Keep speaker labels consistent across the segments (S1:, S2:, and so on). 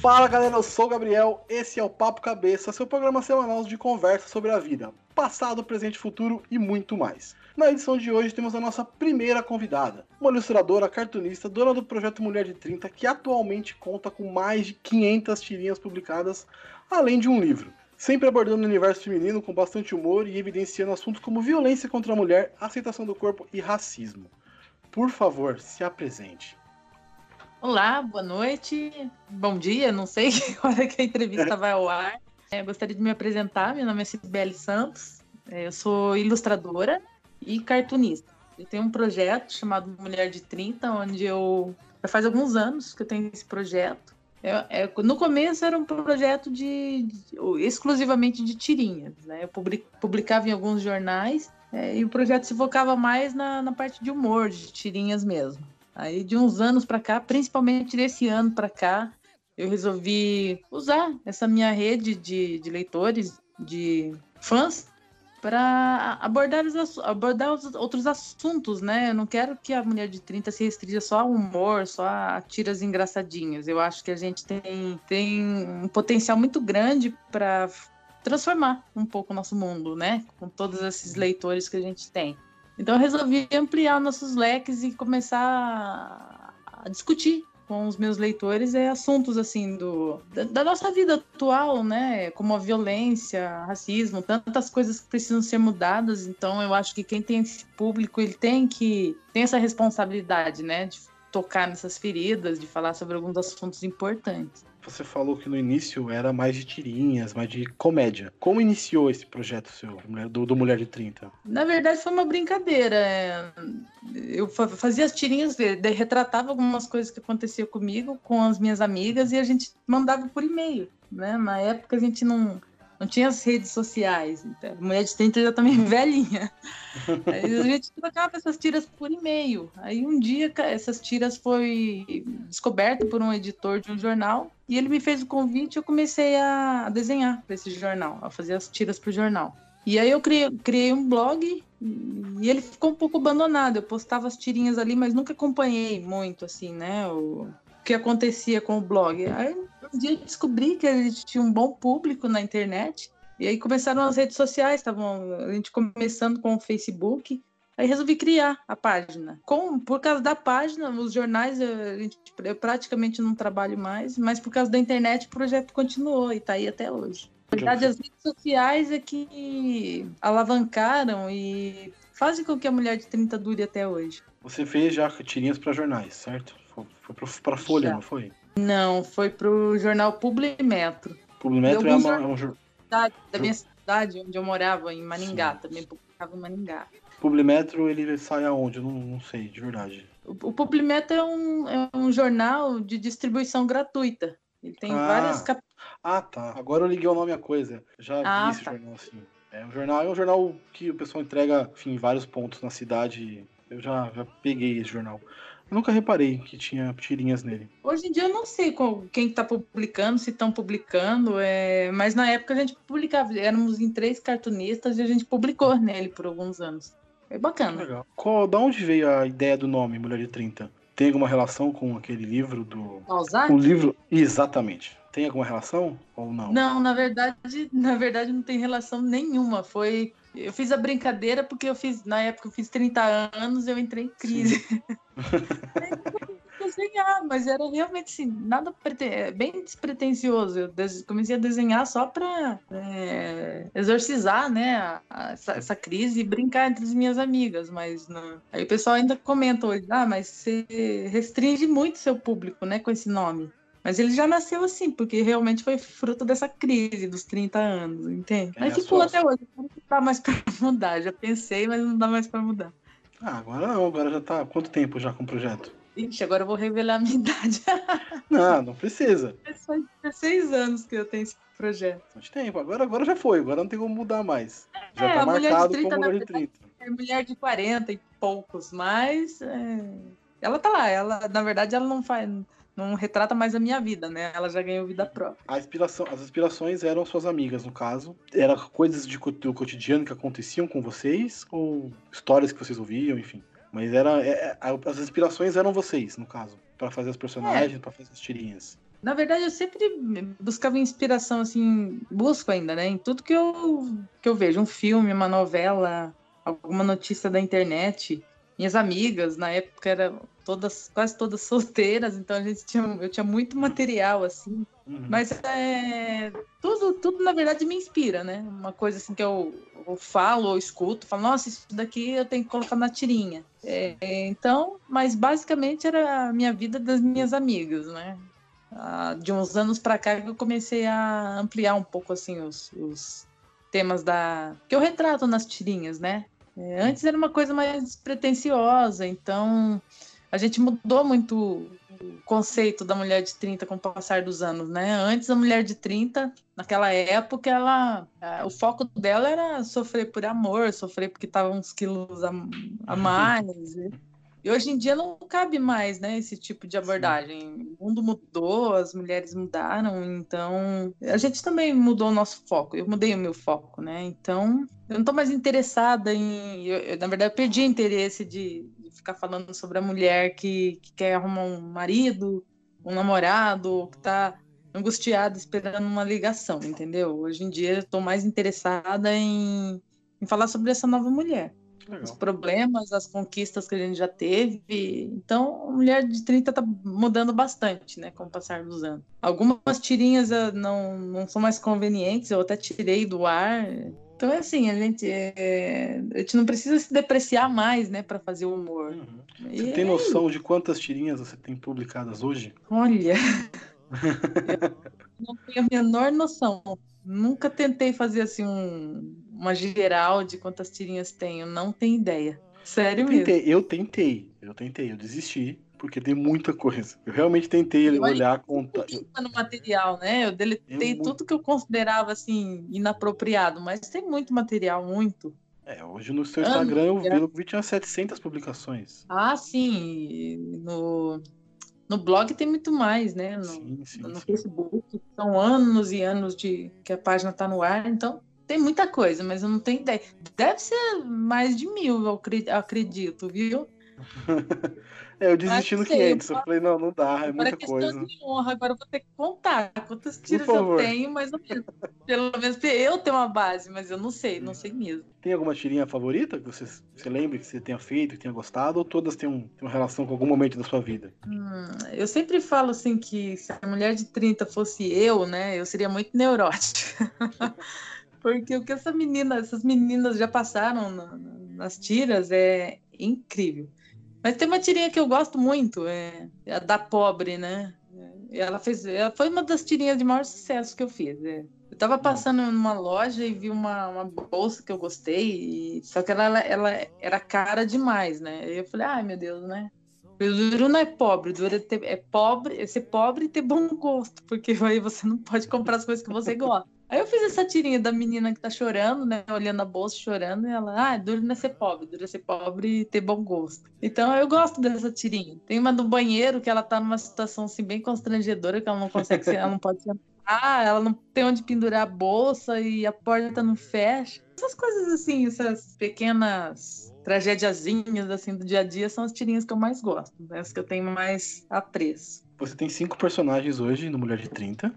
S1: Fala galera, eu sou o Gabriel, esse é o Papo Cabeça, seu programa semanal de conversa sobre a vida, passado, presente, futuro e muito mais. Na edição de hoje temos a nossa primeira convidada, uma ilustradora, cartunista, dona do projeto Mulher de 30, que atualmente conta com mais de 500 tirinhas publicadas, além de um livro. Sempre abordando o universo feminino com bastante humor e evidenciando assuntos como violência contra a mulher, aceitação do corpo e racismo. Por favor, se apresente.
S2: Olá, boa noite, bom dia, não sei que hora que a entrevista vai ao ar. É, gostaria de me apresentar, meu nome é Sibeli Santos, é, eu sou ilustradora e cartunista. Eu tenho um projeto chamado Mulher de 30, onde eu. Já faz alguns anos que eu tenho esse projeto. É, é, no começo era um projeto de, de exclusivamente de tirinhas. Né? Eu publicava em alguns jornais é, e o projeto se focava mais na, na parte de humor, de tirinhas mesmo. Aí de uns anos para cá, principalmente desse ano para cá, eu resolvi usar essa minha rede de, de leitores, de fãs, para abordar, os, abordar os outros assuntos, né? Eu não quero que a mulher de 30 se restrinja só ao humor, só a tiras engraçadinhas. Eu acho que a gente tem, tem um potencial muito grande para transformar um pouco o nosso mundo, né? Com todos esses leitores que a gente tem. Então eu resolvi ampliar nossos leques e começar a discutir com os meus leitores é assuntos assim do da, da, nossa vida atual, né? Como a violência, racismo, tantas coisas que precisam ser mudadas. Então eu acho que quem tem esse público ele tem que tem essa responsabilidade, né? De tocar nessas feridas, de falar sobre alguns assuntos importantes.
S1: Você falou que no início era mais de tirinhas, mais de comédia. Como iniciou esse projeto seu, do, do Mulher de 30?
S2: Na verdade, foi uma brincadeira. É, eu fazia as tirinhas, retratava algumas coisas que aconteciam comigo, com as minhas amigas, e a gente mandava por e-mail. Né? Na época a gente não, não tinha as redes sociais. Então, mulher de 30 já meio velhinha. Aí a gente trocava essas tiras por e-mail. Aí um dia essas tiras foi descoberta por um editor de um jornal e ele me fez o convite e eu comecei a desenhar para esse jornal, a fazer as tiras para o jornal. E aí eu criei, criei um blog e ele ficou um pouco abandonado. Eu postava as tirinhas ali, mas nunca acompanhei muito, assim, né? O, que acontecia com o blog. Aí um dia descobri que gente tinha um bom público na internet. E aí começaram as redes sociais, estavam a gente começando com o Facebook. Aí resolvi criar a página. Com, por causa da página, os jornais eu, gente, eu praticamente não trabalho mais, mas por causa da internet o projeto continuou e está aí até hoje. Na verdade, as redes sociais é que alavancaram e fazem com que a mulher de 30 dure até hoje.
S1: Você fez já tirinhas para jornais, certo? Foi para Folha, já. não foi?
S2: Não, foi pro jornal Publimetro.
S1: Publimetro é, uma, é um jornal.
S2: Da, da minha cidade, onde eu morava, em Maningá, Sim. também publicava em Maningá.
S1: Publimetro, ele sai aonde? Eu não, não sei, de verdade.
S2: O, o Publimetro é um, é um jornal de distribuição gratuita. Ele tem ah. várias cap...
S1: Ah, tá. Agora eu liguei o nome à coisa. Já ah, vi esse tá. jornal assim. É um jornal, é um jornal que o pessoal entrega, enfim, em vários pontos na cidade. Eu já, já peguei esse jornal. Nunca reparei que tinha tirinhas nele.
S2: Hoje em dia eu não sei qual, quem está publicando, se estão publicando, é... mas na época a gente publicava, éramos em três cartunistas e a gente publicou nele por alguns anos. É bacana.
S1: Legal. Qual, da onde veio a ideia do nome Mulher de 30? Tem alguma relação com aquele livro do.
S2: Alzheimer?
S1: O livro. Exatamente. Tem alguma relação ou não?
S2: Não, na verdade, na verdade não tem relação nenhuma. Foi eu fiz a brincadeira porque eu fiz, na época eu fiz 30 anos, eu entrei em crise. desenhar, mas era realmente assim, nada é bem despretensioso. Eu comecei a desenhar só para é, exorcizar, né, a, a, essa, essa, crise e brincar entre as minhas amigas, mas não. aí o pessoal ainda comenta hoje, ah, mas você restringe muito seu público, né, com esse nome. Mas ele já nasceu assim, porque realmente foi fruto dessa crise dos 30 anos, entende? É, mas ficou até hoje, não dá mais pra mudar. Já pensei, mas não dá mais pra mudar.
S1: Ah, agora não, agora já tá. Quanto tempo já com o projeto?
S2: Ixi, agora eu vou revelar a minha idade.
S1: não, não precisa.
S2: Faz 16 anos que eu tenho esse projeto.
S1: Faz tempo, agora, agora já foi, agora não tem como mudar mais. Já é, tá marcado como mulher de 30.
S2: É mulher de 40 e poucos, mas é... ela tá lá, ela, na verdade, ela não faz não retrata mais a minha vida, né? Ela já ganhou vida própria.
S1: A inspiração, as inspirações eram suas amigas, no caso. Era coisas de, do cotidiano que aconteciam com vocês ou histórias que vocês ouviam, enfim. Mas era é, é as inspirações eram vocês, no caso, para fazer os personagens, é. para fazer as tirinhas.
S2: Na verdade, eu sempre buscava inspiração, assim, busco ainda, né? Em tudo que eu, que eu vejo. Um filme, uma novela, alguma notícia da internet. Minhas amigas, na época, eram todas, quase todas solteiras, então a gente tinha, eu tinha muito material, assim. Uhum. Mas é, tudo, tudo, na verdade, me inspira, né? Uma coisa assim que eu, eu falo ou escuto, falo, nossa, isso daqui eu tenho que colocar na tirinha. É, então, mas basicamente era a minha vida das minhas amigas, né? Ah, de uns anos para cá eu comecei a ampliar um pouco assim os, os temas da que eu retrato nas tirinhas, né? É, antes era uma coisa mais pretensiosa, então a gente mudou muito o conceito da mulher de 30 com o passar dos anos, né? Antes a mulher de 30, naquela época, ela, o foco dela era sofrer por amor, sofrer porque estava uns quilos a, a mais. E hoje em dia não cabe mais, né, esse tipo de abordagem. Sim. O mundo mudou, as mulheres mudaram, então a gente também mudou o nosso foco. Eu mudei o meu foco, né? Então eu não estou mais interessada em, eu, eu, na verdade, eu perdi interesse de, ficar falando sobre a mulher que, que quer arrumar um marido, um namorado, que está angustiada esperando uma ligação, entendeu? Hoje em dia eu estou mais interessada em, em falar sobre essa nova mulher. Legal. os problemas, as conquistas que a gente já teve. Então, a mulher de 30 tá mudando bastante, né, com o passar dos anos. Algumas tirinhas não, não são mais convenientes, eu até tirei do ar. Então é assim, a gente, é, a gente não precisa se depreciar mais, né, para fazer o humor.
S1: Uhum. Você tem noção de quantas tirinhas você tem publicadas hoje?
S2: Olha, não tenho a menor noção. Nunca tentei fazer assim um, uma geral de quantas tirinhas tenho, não tenho ideia. Sério
S1: eu tentei, mesmo. Eu tentei, eu tentei, eu desisti, porque tem muita coisa. Eu realmente tentei eu olhar, contar.
S2: no material, né? Eu deletei muito... tudo que eu considerava assim inapropriado, mas tem muito material, muito.
S1: É, hoje no seu Instagram eu vi, eu vi tinha 700 publicações.
S2: Ah, sim. No, no blog tem muito mais, né? No, sim, sim, no sim. Facebook são anos e anos de que a página está no ar, então tem muita coisa, mas eu não tenho ideia. Deve ser mais de mil, eu acredito, viu?
S1: é, eu desisti no 500. Eu, eu falei, não, não dá, é muita coisa.
S2: De honra, agora eu vou ter que contar quantas tiras eu tenho, mas não, pelo menos eu tenho uma base, mas eu não sei, não sei mesmo.
S1: Tem alguma tirinha favorita que você, você lembre que você tenha feito, que tenha gostado, ou todas têm, um, têm uma relação com algum momento da sua vida?
S2: Hum, eu sempre falo assim que se a mulher de 30 fosse eu, né, eu seria muito neurótica. Porque o que essa menina, essas meninas já passaram na, nas tiras é incrível. Mas tem uma tirinha que eu gosto muito, é, é a da pobre, né? Ela fez, ela foi uma das tirinhas de maior sucesso que eu fiz. É. Eu tava passando numa loja e vi uma, uma bolsa que eu gostei, e, só que ela, ela, ela, era cara demais, né? E eu falei, ai meu Deus, né? O duro não é pobre, o duro é, ter, é pobre, é ser pobre e ter bom gosto, porque aí você não pode comprar as coisas que você gosta. Aí eu fiz essa tirinha da menina que tá chorando, né? Olhando a bolsa, chorando, e ela, ah, duro não é ser pobre, duro é ser pobre e ter bom gosto. Então eu gosto dessa tirinha. Tem uma do banheiro que ela tá numa situação assim bem constrangedora, que ela não consegue ela não pode sentar, ela não tem onde pendurar a bolsa e a porta não fecha. Essas coisas assim, essas pequenas tragédiazinhas assim do dia a dia são as tirinhas que eu mais gosto, né? as que eu tenho mais apreço.
S1: Você tem cinco personagens hoje no Mulher de 30.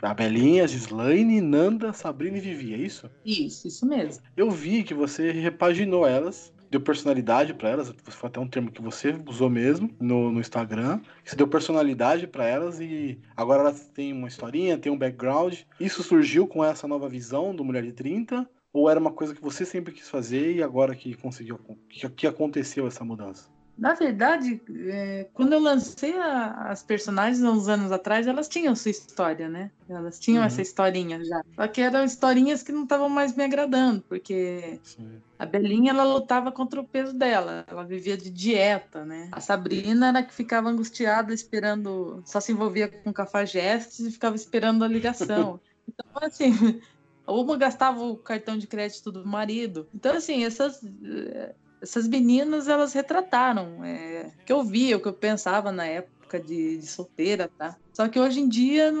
S1: A Belinha, a Gislaine, Nanda, Sabrina e Vivi, é isso?
S2: Isso, isso mesmo.
S1: Eu vi que você repaginou elas, deu personalidade para elas. Foi até um termo que você usou mesmo no, no Instagram. Você deu personalidade para elas e agora elas têm uma historinha, tem um background. Isso surgiu com essa nova visão do Mulher de 30? Ou era uma coisa que você sempre quis fazer e agora que conseguiu, que, que aconteceu essa mudança?
S2: Na verdade, é, quando eu lancei a, as personagens uns anos atrás, elas tinham sua história, né? Elas tinham uhum. essa historinha já. Só que eram historinhas que não estavam mais me agradando, porque Sim. a Belinha ela lutava contra o peso dela, ela vivia de dieta, né? A Sabrina era que ficava angustiada esperando, só se envolvia com cafajestes e ficava esperando a ligação. então, assim, uma gastava o cartão de crédito do marido. Então, assim, essas essas meninas elas retrataram é, o que eu via, o que eu pensava na época de, de solteira, tá? Só que hoje em dia eu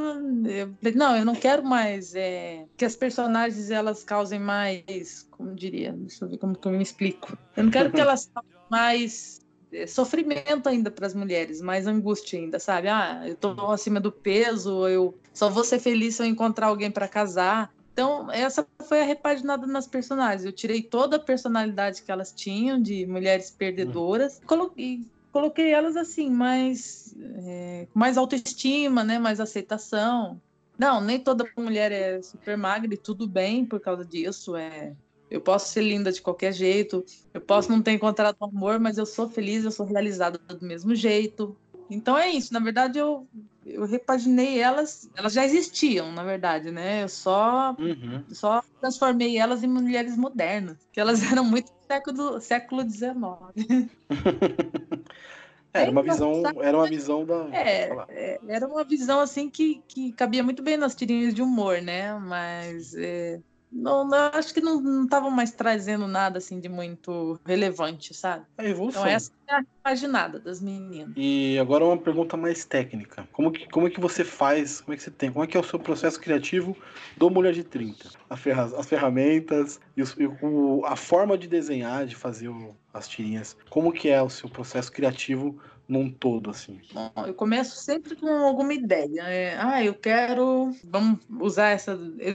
S2: não, eu não quero mais é, que as personagens elas causem mais, como diria, deixa eu ver como que eu me explico. Eu não quero que elas causem mais é, sofrimento ainda para as mulheres, mais angústia ainda, sabe? Ah, eu tô acima do peso, eu só vou ser feliz se eu encontrar alguém para casar. Então, essa foi a repaginada nas personagens. Eu tirei toda a personalidade que elas tinham, de mulheres perdedoras, coloquei, coloquei elas assim, mais, é, mais autoestima, né? mais aceitação. Não, nem toda mulher é super magra e tudo bem por causa disso. É, eu posso ser linda de qualquer jeito, eu posso não ter encontrado amor, mas eu sou feliz, eu sou realizada do mesmo jeito. Então é isso. Na verdade, eu, eu repaginei elas, elas já existiam, na verdade, né? Eu só, uhum. só transformei elas em mulheres modernas, que elas eram muito século, século XIX.
S1: Era uma visão, era uma visão da.
S2: É, é, era uma visão assim que, que cabia muito bem nas tirinhas de humor, né? Mas é, não, não, acho que não estavam mais trazendo nada assim de muito relevante, sabe?
S1: A evolução.
S2: Então essa é a imaginada das meninas.
S1: E agora uma pergunta mais técnica. Como que, como é que você faz, como é que você tem, como é que é o seu processo criativo do Mulher de 30? Ferra, as ferramentas e, os, e o, a forma de desenhar, de fazer o, as tirinhas. Como que é o seu processo criativo num todo, assim?
S2: Eu começo sempre com alguma ideia. É, ah, eu quero. Vamos usar esse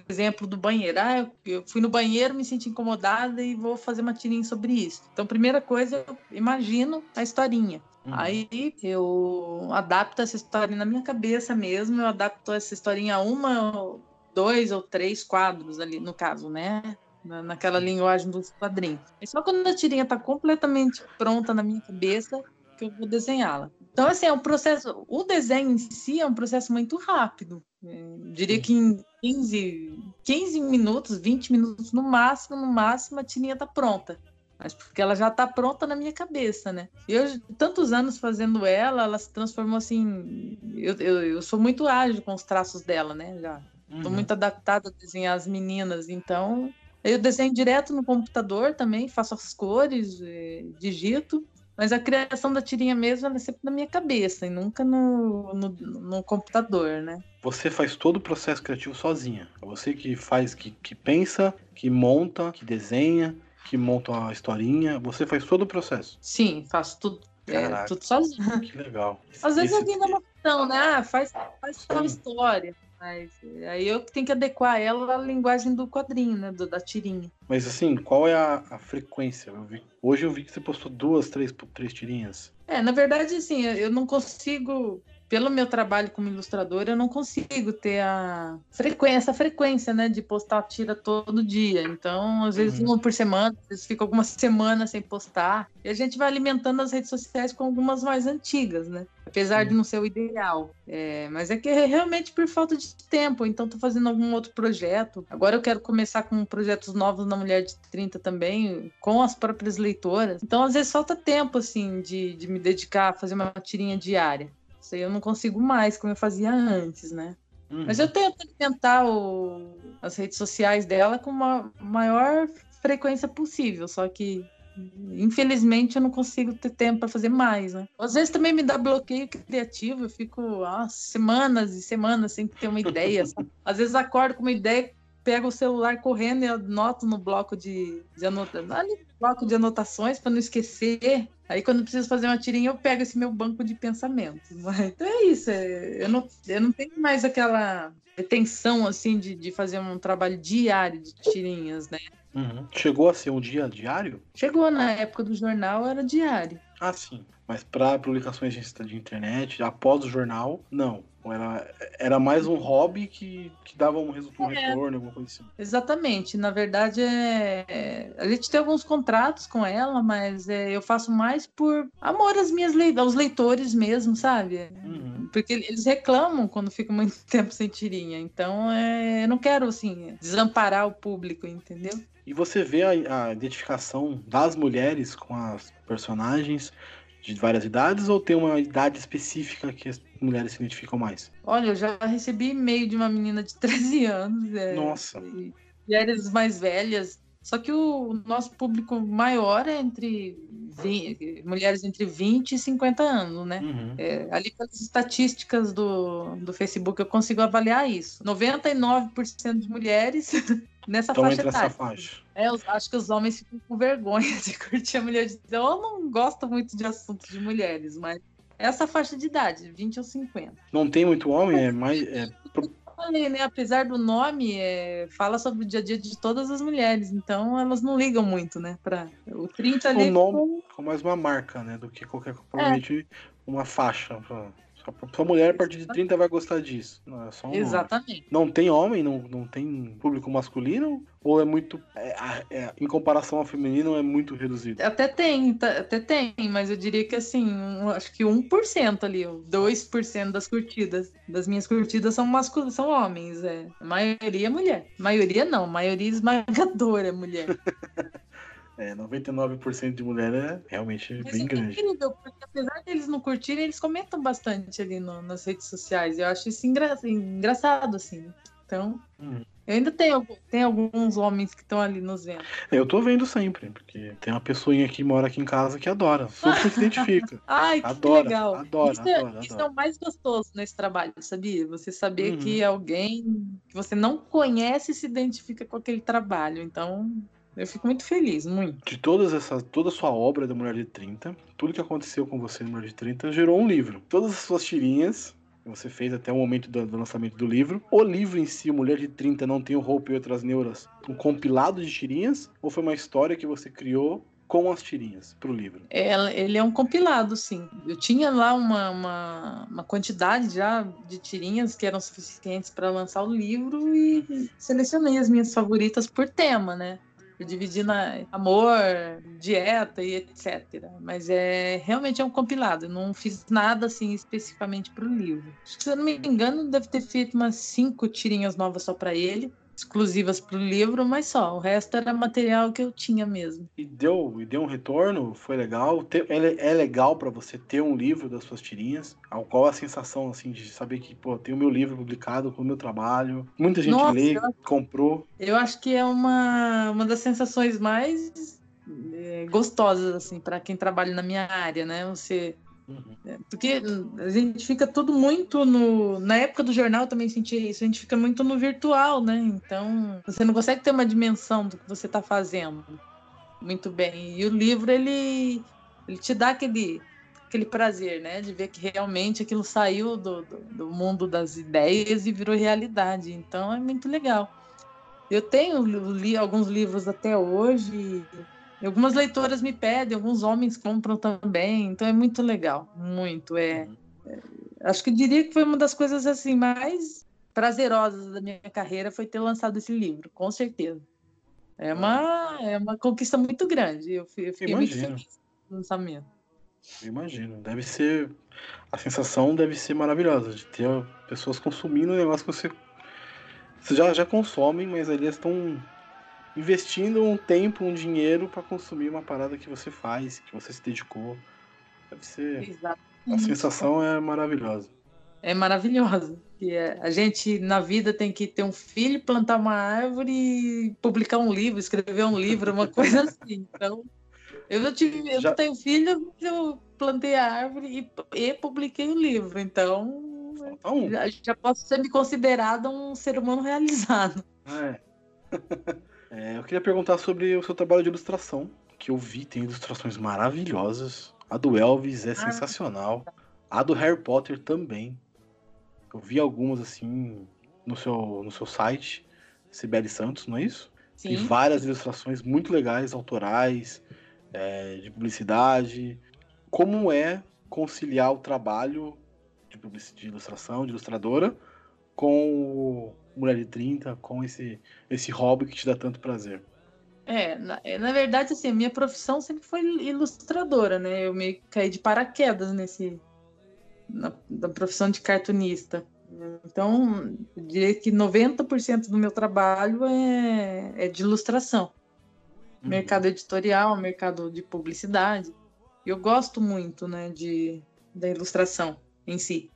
S2: exemplo do banheiro. Ah, eu fui no banheiro, me senti incomodada e vou fazer uma tirinha sobre isso. Então, primeira coisa, eu imagino a historinha. Uhum. Aí eu adapto essa história na minha cabeça mesmo, eu adapto essa historinha a uma, dois ou três quadros ali, no caso, né? naquela linguagem dos quadrinhos. E só quando a tirinha está completamente pronta na minha cabeça que eu vou desenhá-la. Então, assim, é um processo. O desenho em si é um processo muito rápido. Eu diria que em 15, 15 minutos, 20 minutos no máximo, no máximo, a tirinha está pronta. Mas porque ela já está pronta na minha cabeça, né? E eu, tantos anos fazendo ela, ela se transformou assim. Eu, eu, eu sou muito ágil com os traços dela, né? Já estou uhum. muito adaptada a desenhar as meninas, então eu desenho direto no computador também, faço as cores, eh, digito mas a criação da tirinha mesmo é sempre na minha cabeça e nunca no, no, no, computador, né?
S1: Você faz todo o processo criativo sozinha. É você que faz, que, que pensa, que monta, que desenha, que monta a historinha. Você faz todo o processo.
S2: Sim, faço tudo. É, tudo sozinho.
S1: Que legal.
S2: Às vezes alguém dá uma opção, né? Ah, faz, faz tal história. Mas aí eu tenho que adequar ela à linguagem do quadrinho, né? Do, da tirinha.
S1: Mas assim, qual é a, a frequência? Eu vi, hoje eu vi que você postou duas, três, três tirinhas.
S2: É, na verdade, assim, eu não consigo pelo meu trabalho como ilustradora, eu não consigo ter a frequência, essa frequência, né, de postar tira todo dia. Então, às vezes uhum. uma por semana, às vezes fica algumas semanas sem postar. E a gente vai alimentando as redes sociais com algumas mais antigas, né? Apesar uhum. de não ser o ideal. É, mas é que é realmente por falta de tempo. Então, tô fazendo algum outro projeto. Agora eu quero começar com projetos novos na Mulher de 30 também, com as próprias leitoras. Então, às vezes falta tempo, assim, de, de me dedicar a fazer uma tirinha diária. Aí eu não consigo mais, como eu fazia antes, né? Uhum. Mas eu tento alimentar o, as redes sociais dela com uma maior frequência possível, só que infelizmente eu não consigo ter tempo para fazer mais, né? Às vezes também me dá bloqueio criativo, eu fico ah, semanas e semanas sem ter uma ideia. Às vezes acordo com uma ideia, pego o celular correndo e anoto no bloco de, de anotações, bloco de anotações para não esquecer. Aí quando preciso fazer uma tirinha, eu pego esse meu banco de pensamentos. Então é isso, é, eu, não, eu não tenho mais aquela pretensão assim de, de fazer um trabalho diário de tirinhas, né?
S1: Uhum. Chegou a ser um dia diário?
S2: Chegou na época do jornal, era diário.
S1: Ah, sim. Mas para publicações de internet, após o jornal, não. Era, era mais um hobby que, que dava um, resultado, um é. retorno, alguma coisa assim.
S2: Exatamente. Na verdade, é, é, a gente tem alguns contratos com ela, mas é, eu faço mais por amor às minhas le aos leitores mesmo, sabe? Uhum. Porque eles reclamam quando fica muito tempo sem tirinha. Então, é, eu não quero, assim, desamparar o público, entendeu?
S1: E você vê a, a identificação das mulheres com as personagens de várias idades ou tem uma idade específica que as mulheres se identificam mais?
S2: Olha, eu já recebi e-mail de uma menina de 13 anos. É,
S1: Nossa.
S2: mulheres mais velhas. Só que o nosso público maior é entre 20, mulheres entre 20 e 50 anos, né? Uhum. É, ali pelas estatísticas do, do Facebook eu consigo avaliar isso. 99% de mulheres nessa
S1: então
S2: faixa etária.
S1: faixa.
S2: É, eu acho que os homens ficam com vergonha de curtir a mulher de Eu não gosto muito de assuntos de mulheres, mas essa faixa de idade, 20 ou 50.
S1: Não tem muito homem, é mais. É...
S2: Falei, né? Apesar do nome, é, fala sobre o dia a dia de todas as mulheres, então elas não ligam muito, né? Pra... O 30 ali.
S1: O nome ficou mais uma marca, né? Do que qualquer. Provavelmente uma faixa. Pra... A mulher a partir de 30 vai gostar disso. Não, é um
S2: Exatamente.
S1: Não tem homem, não, não tem público masculino? Ou é muito. É, é, em comparação ao feminino, é muito reduzido?
S2: Até tem, tá, até tem, mas eu diria que assim, um, acho que 1% ali, 2% das curtidas. Das minhas curtidas são masculinos, são homens. É. A maioria é mulher. A maioria não, a maioria esmagadora é mulher.
S1: É, 99% de mulher é realmente Mas bem é grande.
S2: incrível, porque apesar deles não curtirem, eles comentam bastante ali no, nas redes sociais. Eu acho isso engra engraçado, assim. Então, hum. eu ainda tenho, tem alguns homens que estão ali nos vendo.
S1: Eu tô vendo sempre, porque tem uma pessoinha que mora aqui em casa que adora, super se identifica.
S2: Ai, que
S1: adora,
S2: legal.
S1: Adora,
S2: isso,
S1: é,
S2: adora, isso adora. é o mais gostoso nesse trabalho, sabia? Você saber uhum. que alguém que você não conhece se identifica com aquele trabalho. Então, eu fico muito feliz, muito.
S1: De todas essa, toda a sua obra da Mulher de 30, tudo que aconteceu com você na Mulher de 30 gerou um livro. Todas as suas tirinhas que você fez até o momento do, do, lançamento do livro. O livro em si, Mulher de 30, não tem o Hope e outras neuras, um compilado de tirinhas? Ou foi uma história que você criou com as tirinhas para o livro?
S2: É, ele é um compilado, sim. Eu tinha lá uma, uma, uma, quantidade já de tirinhas que eram suficientes para lançar o livro e selecionei as minhas favoritas por tema, né? Eu dividi na amor, dieta e etc. Mas é realmente é um compilado. Eu não fiz nada assim especificamente para o livro. Se eu não me engano, deve ter feito umas cinco tirinhas novas só para ele exclusivas para o livro, mas só. O resto era material que eu tinha mesmo.
S1: E deu, e deu um retorno? Foi legal? É, é legal para você ter um livro das suas tirinhas? Qual a sensação, assim, de saber que, pô, tem o meu livro publicado com o meu trabalho? Muita gente Nossa, lê, eu, comprou.
S2: Eu acho que é uma, uma das sensações mais é, gostosas, assim, para quem trabalha na minha área, né? Você É, porque a gente fica tudo muito no. Na época do jornal também sentia isso, a gente fica muito no virtual, né? Então você não consegue ter uma dimensão do que você está fazendo muito bem. E o livro, ele, ele te dá aquele, aquele prazer, né? De ver que realmente aquilo saiu do, do, do mundo das ideias e virou realidade. Então é muito legal. Eu tenho li alguns livros até hoje Algumas leitoras me pedem, alguns homens compram também, então é muito legal, muito. É, é, acho que diria que foi uma das coisas assim mais prazerosas da minha carreira foi ter lançado esse livro, com certeza. É uma, é uma conquista muito grande. Eu, eu fiquei Imagino. muito feliz no lançamento.
S1: Imagino, deve ser. A sensação deve ser maravilhosa de ter pessoas consumindo um negócio que você, você já, já consomem, mas eles estão investindo um tempo, um dinheiro para consumir uma parada que você faz, que você se dedicou. Deve ser. Exatamente. A sensação é maravilhosa.
S2: É maravilhosa. É, a gente na vida tem que ter um filho, plantar uma árvore, publicar um livro, escrever um livro, uma coisa assim. Então, eu não tive, eu Já... não tenho filho, eu plantei a árvore e, e publiquei o livro. Então, um. já, já posso ser me considerado um ser humano realizado.
S1: É. É, eu queria perguntar sobre o seu trabalho de ilustração, que eu vi, tem ilustrações maravilhosas. A do Elvis é ah. sensacional. A do Harry Potter também. Eu vi algumas assim no seu, no seu site, Sibeli Santos, não é isso? Sim. E várias ilustrações muito legais, autorais, é, de publicidade. Como é conciliar o trabalho de, de ilustração, de ilustradora, com Mulher de 30, com esse, esse hobby que te dá tanto prazer?
S2: É, na, é, na verdade, assim, a minha profissão sempre foi ilustradora, né? Eu meio que caí de paraquedas nesse. Na, na profissão de cartunista. Então, eu diria que 90% do meu trabalho é, é de ilustração. Uhum. Mercado editorial, mercado de publicidade. Eu gosto muito, né, de, da ilustração em si.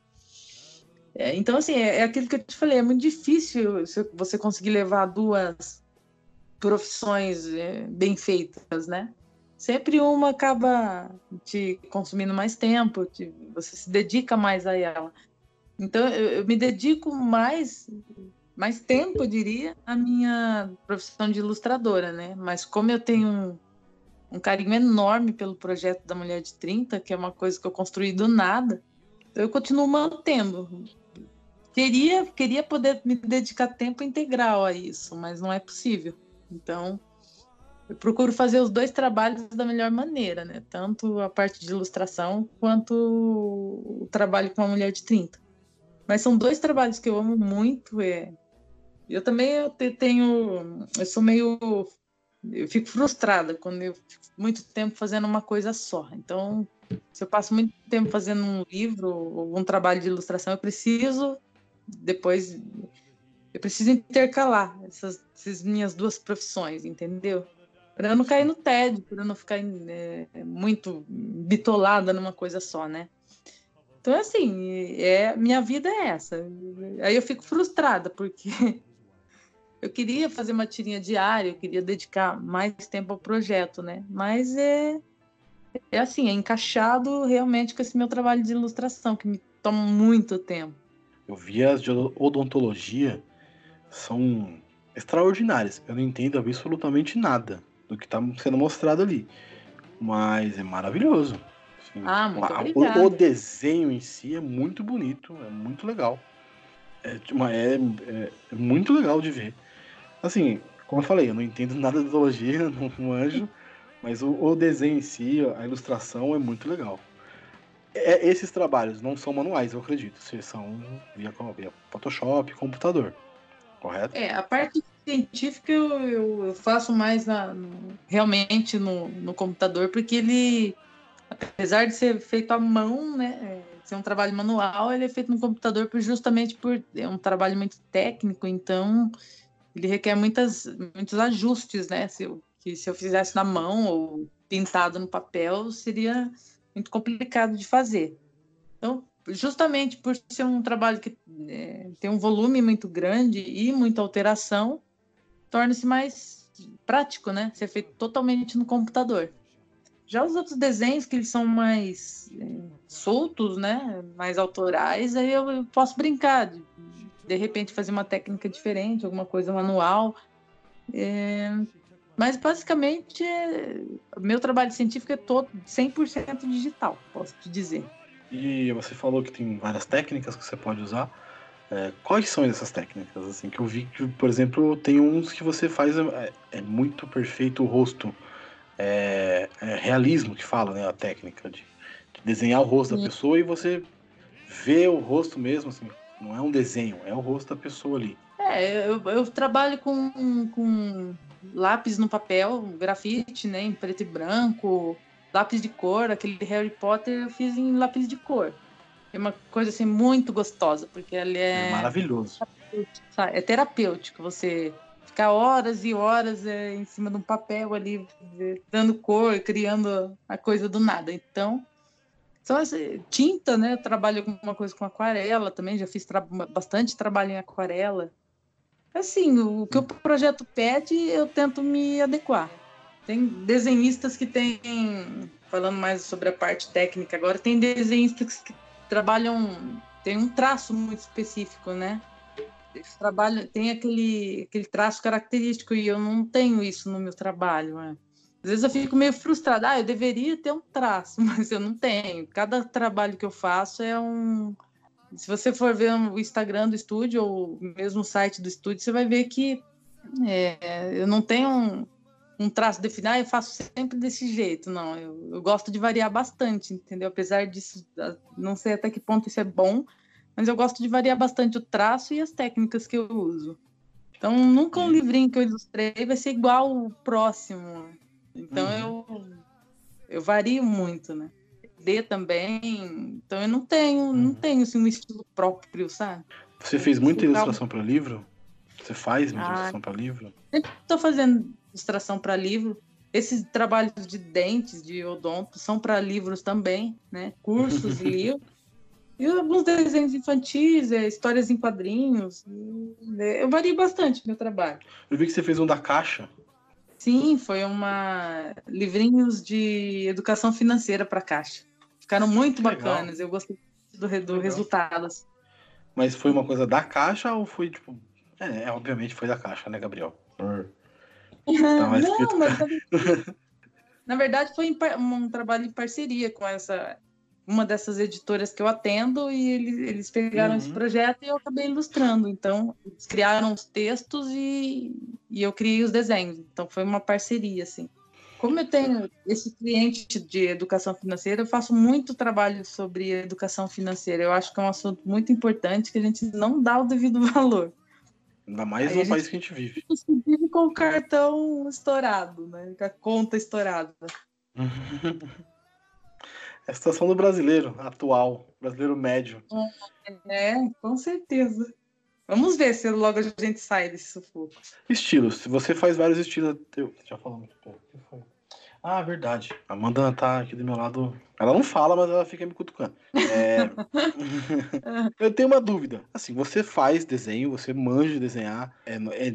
S2: É, então, assim, é, é, aquilo que eu te falei, é muito difícil você conseguir levar duas profissões é, bem feitas, né? Sempre uma acaba te consumindo mais tempo, te, você se dedica mais a ela. Então, eu, eu me dedico mais mais tempo, eu diria, a minha profissão de ilustradora, né? Mas como eu tenho um, um carinho enorme pelo projeto da Mulher de 30, que é uma coisa que eu construí do nada, então eu continuo mantendo. Queria, queria poder me dedicar tempo integral a isso, mas não é possível. Então, eu procuro fazer os dois trabalhos da melhor maneira, né? Tanto a parte de ilustração quanto o trabalho com a mulher de 30. Mas são dois trabalhos que eu amo muito. É... Eu também eu tenho. Eu sou meio. Eu fico frustrada quando eu fico muito tempo fazendo uma coisa só. Então, se eu passo muito tempo fazendo um livro ou um trabalho de ilustração, eu preciso depois eu preciso intercalar essas, essas minhas duas profissões, entendeu? Para eu não cair no tédio, para eu não ficar é, muito bitolada numa coisa só, né? Então, assim, é, minha vida é essa. Aí eu fico frustrada, porque eu queria fazer uma tirinha diária, eu queria dedicar mais tempo ao projeto, né? Mas é, é assim, é encaixado realmente com esse meu trabalho de ilustração, que me toma muito tempo.
S1: Eu vi as de odontologia, são extraordinárias. Eu não entendo absolutamente nada do que está sendo mostrado ali. Mas é maravilhoso.
S2: Assim, ah, muito a,
S1: o, o, desenho em si é muito bonito, é muito legal. É, é, é, é, muito legal de ver. Assim, como eu falei, eu não entendo nada de odontologia, não, não anjo, mas o, o, desenho em si, a ilustração é muito legal. É, esses trabalhos não são manuais, eu acredito. São via, via Photoshop, computador. Correto?
S2: É, a parte científica eu, eu faço mais na, no, realmente no, no computador, porque ele, apesar de ser feito à mão, né? É, ser um trabalho manual, ele é feito no computador justamente por é um trabalho muito técnico, então ele requer muitas, muitos ajustes, né? Se eu, que se eu fizesse na mão ou pintado no papel, seria muito complicado de fazer. Então, justamente por ser um trabalho que é, tem um volume muito grande e muita alteração, torna-se mais prático, né? Ser feito totalmente no computador. Já os outros desenhos que eles são mais é, soltos, né? Mais autorais, aí eu, eu posso brincar de, de repente fazer uma técnica diferente, alguma coisa manual. É, mas basicamente, é, meu trabalho científico é todo 100% digital, posso te dizer.
S1: E você falou que tem várias técnicas que você pode usar. É, quais são essas técnicas? Assim, que eu vi que, por exemplo, tem uns que você faz é, é muito perfeito o rosto. É, é, realismo que fala, né? A técnica de, de desenhar o rosto Sim. da pessoa e você vê o rosto mesmo, assim. Não é um desenho, é o rosto da pessoa ali.
S2: É, eu, eu trabalho com, com lápis no papel, grafite, né, em preto e branco, lápis de cor, aquele Harry Potter eu fiz em lápis de cor. É uma coisa assim muito gostosa, porque ele é,
S1: é maravilhoso.
S2: É terapêutico você ficar horas e horas é, em cima de um papel ali, dando cor, criando a coisa do nada. Então, são as, tinta, né? Eu trabalho alguma coisa com aquarela também, já fiz tra bastante trabalho em aquarela. Assim, o que o projeto pede, eu tento me adequar. Tem desenhistas que têm, falando mais sobre a parte técnica agora, tem desenhistas que trabalham, tem um traço muito específico, né? Eles trabalham, tem aquele, aquele traço característico e eu não tenho isso no meu trabalho. Né? Às vezes eu fico meio frustrada, ah, eu deveria ter um traço, mas eu não tenho. Cada trabalho que eu faço é um, se você for ver o Instagram do estúdio ou mesmo o site do estúdio, você vai ver que é, eu não tenho um, um traço definido, ah, eu faço sempre desse jeito. Não, eu, eu, gosto de variar bastante, entendeu? Apesar disso, não sei até que ponto isso é bom, mas eu gosto de variar bastante o traço e as técnicas que eu uso. Então, nunca um livrinho que eu ilustrei vai ser igual o próximo. Então, uhum. eu, eu vario muito, né? D também. Então eu não tenho, não uhum. tenho assim, um estilo próprio, sabe?
S1: Você fez muita ilustração para livro? Você faz muita ah, ilustração para livro?
S2: Sempre estou fazendo ilustração para livro. Esses trabalhos de dentes, de odonto, são para livros também, né? Cursos, livros. E alguns desenhos infantis, é, histórias em quadrinhos. É, eu vario bastante meu trabalho.
S1: Eu vi que você fez um da caixa.
S2: Sim, foi uma livrinhos de educação financeira para caixa. Ficaram muito bacanas. Legal. Eu gostei do, do resultado.
S1: Mas foi uma coisa da caixa ou foi tipo É, é, obviamente foi da caixa, né, Gabriel? Por...
S2: Não, mas na verdade foi um trabalho em parceria com essa uma dessas editoras que eu atendo e eles, eles pegaram uhum. esse projeto e eu acabei ilustrando. Então, eles criaram os textos e, e eu criei os desenhos. Então, foi uma parceria, assim. Como eu tenho esse cliente de educação financeira, eu faço muito trabalho sobre educação financeira. Eu acho que é um assunto muito importante que a gente não dá o devido valor.
S1: Ainda mais no país que a gente vive.
S2: A gente vive com o cartão estourado, né? com a conta estourada.
S1: É a situação do brasileiro atual, brasileiro médio.
S2: É, com certeza. Vamos ver se logo a gente sai desse sufoco.
S1: Estilos. Você faz vários estilos. Eu já falamos. O que foi? Ah, verdade. A Amanda tá aqui do meu lado. Ela não fala, mas ela fica me cutucando. É... eu tenho uma dúvida. Assim, você faz desenho, você manja de desenhar. É, é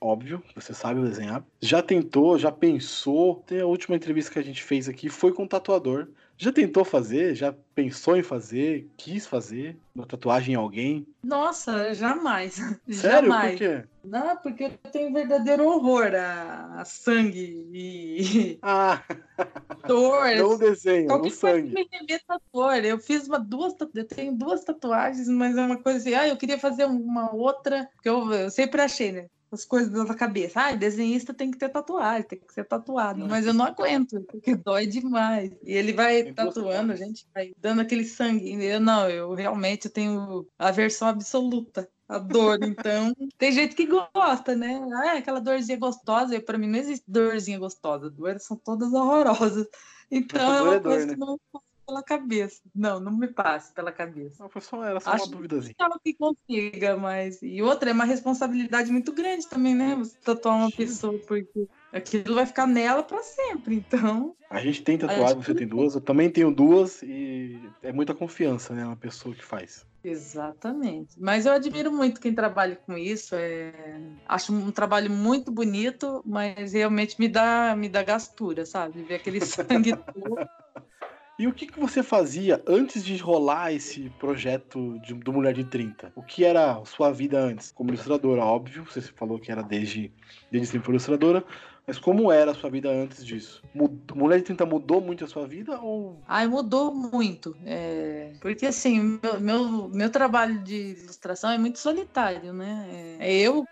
S1: óbvio, você sabe desenhar. Já tentou, já pensou. Tem a última entrevista que a gente fez aqui foi com um tatuador. Já tentou fazer? Já pensou em fazer? Quis fazer uma tatuagem em alguém?
S2: Nossa, jamais.
S1: Sério?
S2: Jamais.
S1: Por quê?
S2: Não, porque eu tenho verdadeiro horror a, a sangue e.
S1: Ah!
S2: Dor.
S1: Não o desenho, o sangue.
S2: Me remeta dor. Eu fiz uma, duas, eu tenho duas tatuagens, mas é uma coisa assim, ah, eu queria fazer uma outra, que eu, eu sempre achei, né? As coisas da cabeça. Ah, desenhista tem que ter tatuagem, tem que ser tatuado. Mas eu não aguento, porque dói demais. E ele vai tem tatuando, a gente vai dando aquele sangue. Eu não, eu realmente tenho aversão absoluta a dor. Então, tem gente que gosta, né? Ah, é aquela dorzinha gostosa. Para mim não existe dorzinha gostosa. Dores são todas horrorosas. Então, é uma é coisa dor, né? que não pela cabeça. Não, não me passe pela cabeça.
S1: Não, foi só, era só Acho uma duvidazinha.
S2: Que consiga, mas. E outra, é uma responsabilidade muito grande também, né? Você tatuar uma pessoa, porque aquilo vai ficar nela para sempre, então.
S1: A gente tem tatuado, você tem duas, eu também tenho duas, e é muita confiança, né, na pessoa que faz.
S2: Exatamente. Mas eu admiro muito quem trabalha com isso. É... Acho um trabalho muito bonito, mas realmente me dá, me dá gastura, sabe? Ver aquele sangue todo.
S1: E o que, que você fazia antes de rolar esse projeto de, do Mulher de 30? O que era sua vida antes? Como ilustradora, óbvio, você falou que era desde, desde sempre ilustradora, mas como era a sua vida antes disso? Mulher de 30 mudou muito a sua vida ou.
S2: Ai, mudou muito. É... Porque assim, meu, meu, meu, trabalho de ilustração é muito solitário, né? É eu,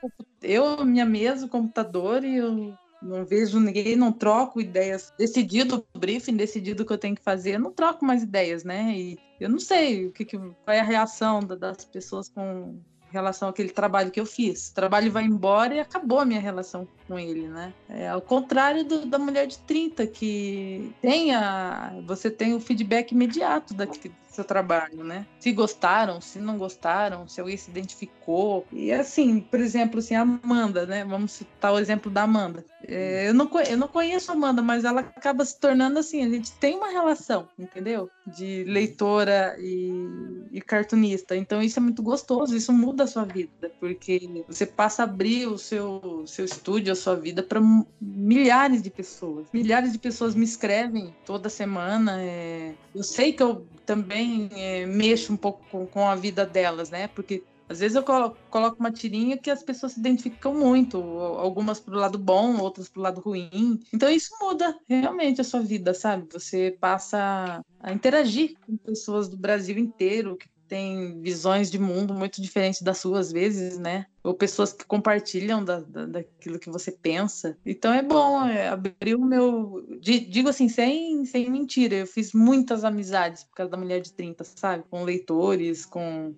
S2: eu minha mesa, o computador e eu não vejo ninguém, não troco ideias. Decidido o briefing, decidido o que eu tenho que fazer, não troco mais ideias, né? E eu não sei o que, que vai a reação das pessoas com relação àquele trabalho que eu fiz. O trabalho vai embora e acabou a minha relação com ele, né? É ao contrário do, da mulher de 30, que tem a, você tem o feedback imediato daquele seu trabalho, né? Se gostaram, se não gostaram, se alguém se identificou. E assim, por exemplo, assim, a Amanda, né? Vamos citar o exemplo da Amanda. É, eu, não, eu não conheço a Amanda, mas ela acaba se tornando assim, a gente tem uma relação, entendeu? De leitora e, e cartunista. Então isso é muito gostoso, isso muda a sua vida, porque você passa a abrir o seu, seu estúdio, a sua vida para milhares de pessoas. Milhares de pessoas me escrevem toda semana. É... Eu sei que eu também é, mexo um pouco com, com a vida delas, né? Porque às vezes eu coloco, coloco, uma tirinha que as pessoas se identificam muito, algumas pro lado bom, outras pro lado ruim. Então isso muda realmente a sua vida, sabe? Você passa a interagir com pessoas do Brasil inteiro que têm visões de mundo muito diferentes das suas, às vezes, né? Ou pessoas que compartilham da, da, daquilo que você pensa. Então é bom, é, abrir o meu. Digo assim, sem, sem mentira, eu fiz muitas amizades por causa da mulher de 30, sabe? Com leitores, com.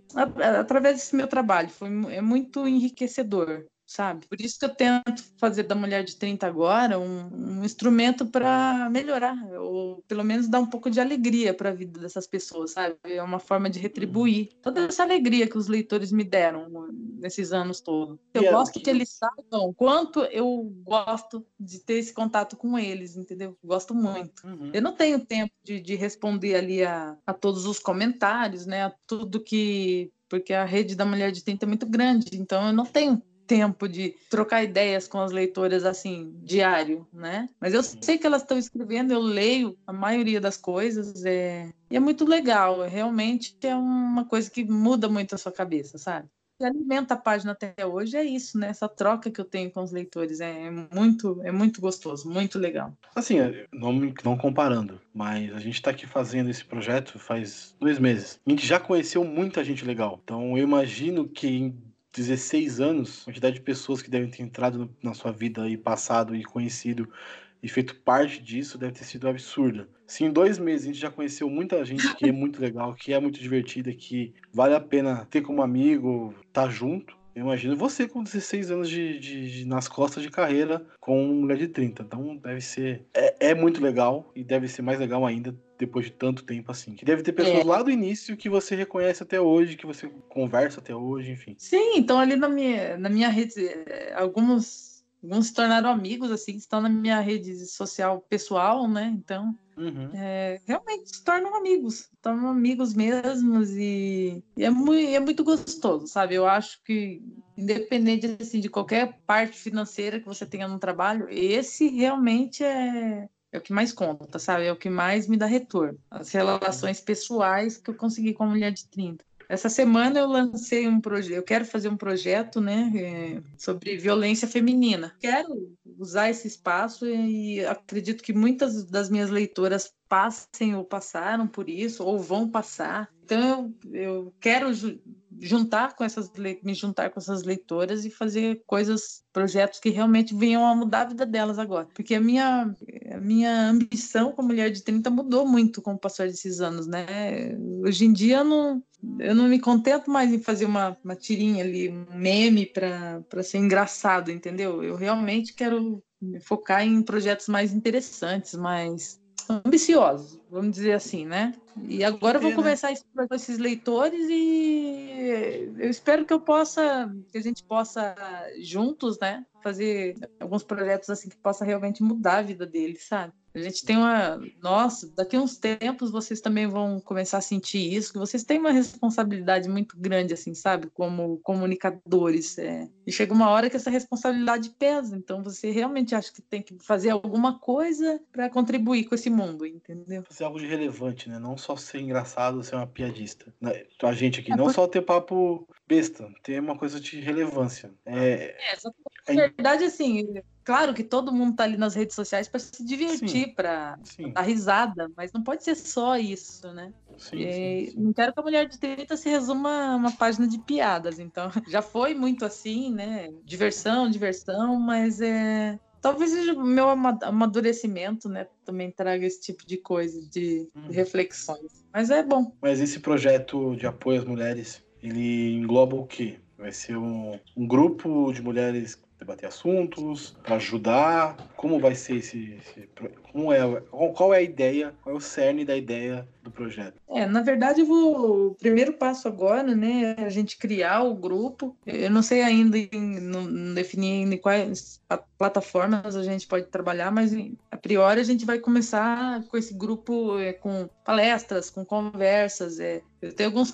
S2: Através desse meu trabalho. Foi, é muito enriquecedor sabe? Por isso que eu tento fazer da mulher de 30 agora um, um instrumento para melhorar, ou pelo menos dar um pouco de alegria para a vida dessas pessoas, sabe? É uma forma de retribuir toda essa alegria que os leitores me deram nesses anos todos. Eu yeah. gosto que eles saibam quanto eu gosto de ter esse contato com eles, entendeu? Gosto muito. Uhum. Eu não tenho tempo de, de responder ali a, a todos os comentários, né? A tudo que porque a rede da mulher de 30 é muito grande, então eu não tenho tempo de trocar ideias com as leitoras assim, diário, né? Mas eu sei que elas estão escrevendo, eu leio a maioria das coisas, é... e é muito legal, realmente é uma coisa que muda muito a sua cabeça, sabe? Que alimenta a página até hoje é isso, né? Essa troca que eu tenho com os leitores é muito, é muito gostoso, muito legal.
S1: Assim, não, não comparando, mas a gente está aqui fazendo esse projeto faz dois meses. A gente já conheceu muita gente legal. Então eu imagino que em 16 anos, a quantidade de pessoas que devem ter entrado na sua vida e passado e conhecido e feito parte disso deve ter sido absurda. Se em dois meses a gente já conheceu muita gente que é muito legal, que é muito divertida, que vale a pena ter como amigo, estar tá junto, eu imagino você com 16 anos de, de, de, nas costas de carreira com uma mulher de 30. Então deve ser. É, é, muito legal e deve ser mais legal ainda depois de tanto tempo assim. Que deve ter pessoas é. lá do início que você reconhece até hoje, que você conversa até hoje, enfim.
S2: Sim, então ali na minha, na minha rede, é, alguns se tornaram amigos, assim, estão na minha rede social pessoal, né? Então, uhum. é, realmente se tornam amigos, tornam amigos mesmos e, e é, muito, é muito gostoso, sabe? Eu acho que, independente assim, de qualquer parte financeira que você tenha no trabalho, esse realmente é, é o que mais conta, sabe? É o que mais me dá retorno. As relações pessoais que eu consegui com a mulher de 30. Essa semana eu lancei um projeto, eu quero fazer um projeto, né, é, sobre violência feminina. Quero usar esse espaço e acredito que muitas das minhas leitoras passem ou passaram por isso ou vão passar. Então eu, eu quero juntar com essas me juntar com essas leitoras e fazer coisas, projetos que realmente venham a mudar a vida delas agora. Porque a minha a minha ambição como mulher de 30 mudou muito com o passar desses anos, né? Hoje em dia eu não eu não me contento mais em fazer uma, uma tirinha ali, um meme para ser engraçado, entendeu? Eu realmente quero focar em projetos mais interessantes, mais ambiciosos, vamos dizer assim, né? E agora eu vou começar a estudar com esses leitores e eu espero que eu possa, que a gente possa juntos, né, fazer alguns projetos assim que possa realmente mudar a vida deles, sabe? A gente tem uma. Nossa, daqui a uns tempos vocês também vão começar a sentir isso, que vocês têm uma responsabilidade muito grande, assim, sabe? Como comunicadores. É... E chega uma hora que essa responsabilidade pesa. Então você realmente acha que tem que fazer alguma coisa para contribuir com esse mundo, entendeu?
S1: Fazer algo de relevante, né? Não só ser engraçado, ser uma piadista. Né? A gente aqui, é, não só ter papo besta, ter uma coisa de relevância. É,
S2: é exatamente. Na verdade, assim, claro que todo mundo está ali nas redes sociais para se divertir, para dar risada, mas não pode ser só isso, né? Sim, sim, sim. Não quero que a mulher de 30 se resuma a uma página de piadas, então já foi muito assim, né? Diversão, diversão, mas é. Talvez o meu amadurecimento, né, também traga esse tipo de coisa, de, hum. de reflexões. Mas é bom.
S1: Mas esse projeto de apoio às mulheres, ele engloba o quê? Vai ser um, um grupo de mulheres debater assuntos, para ajudar? Como vai ser esse, esse, como é qual é a ideia, qual é o cerne da ideia do projeto?
S2: É, na verdade, vou, o primeiro passo agora, né, é a gente criar o grupo. Eu não sei ainda, não definir em quais plataformas a gente pode trabalhar, mas a priori a gente vai começar com esse grupo, é, com palestras, com conversas. É, eu tenho alguns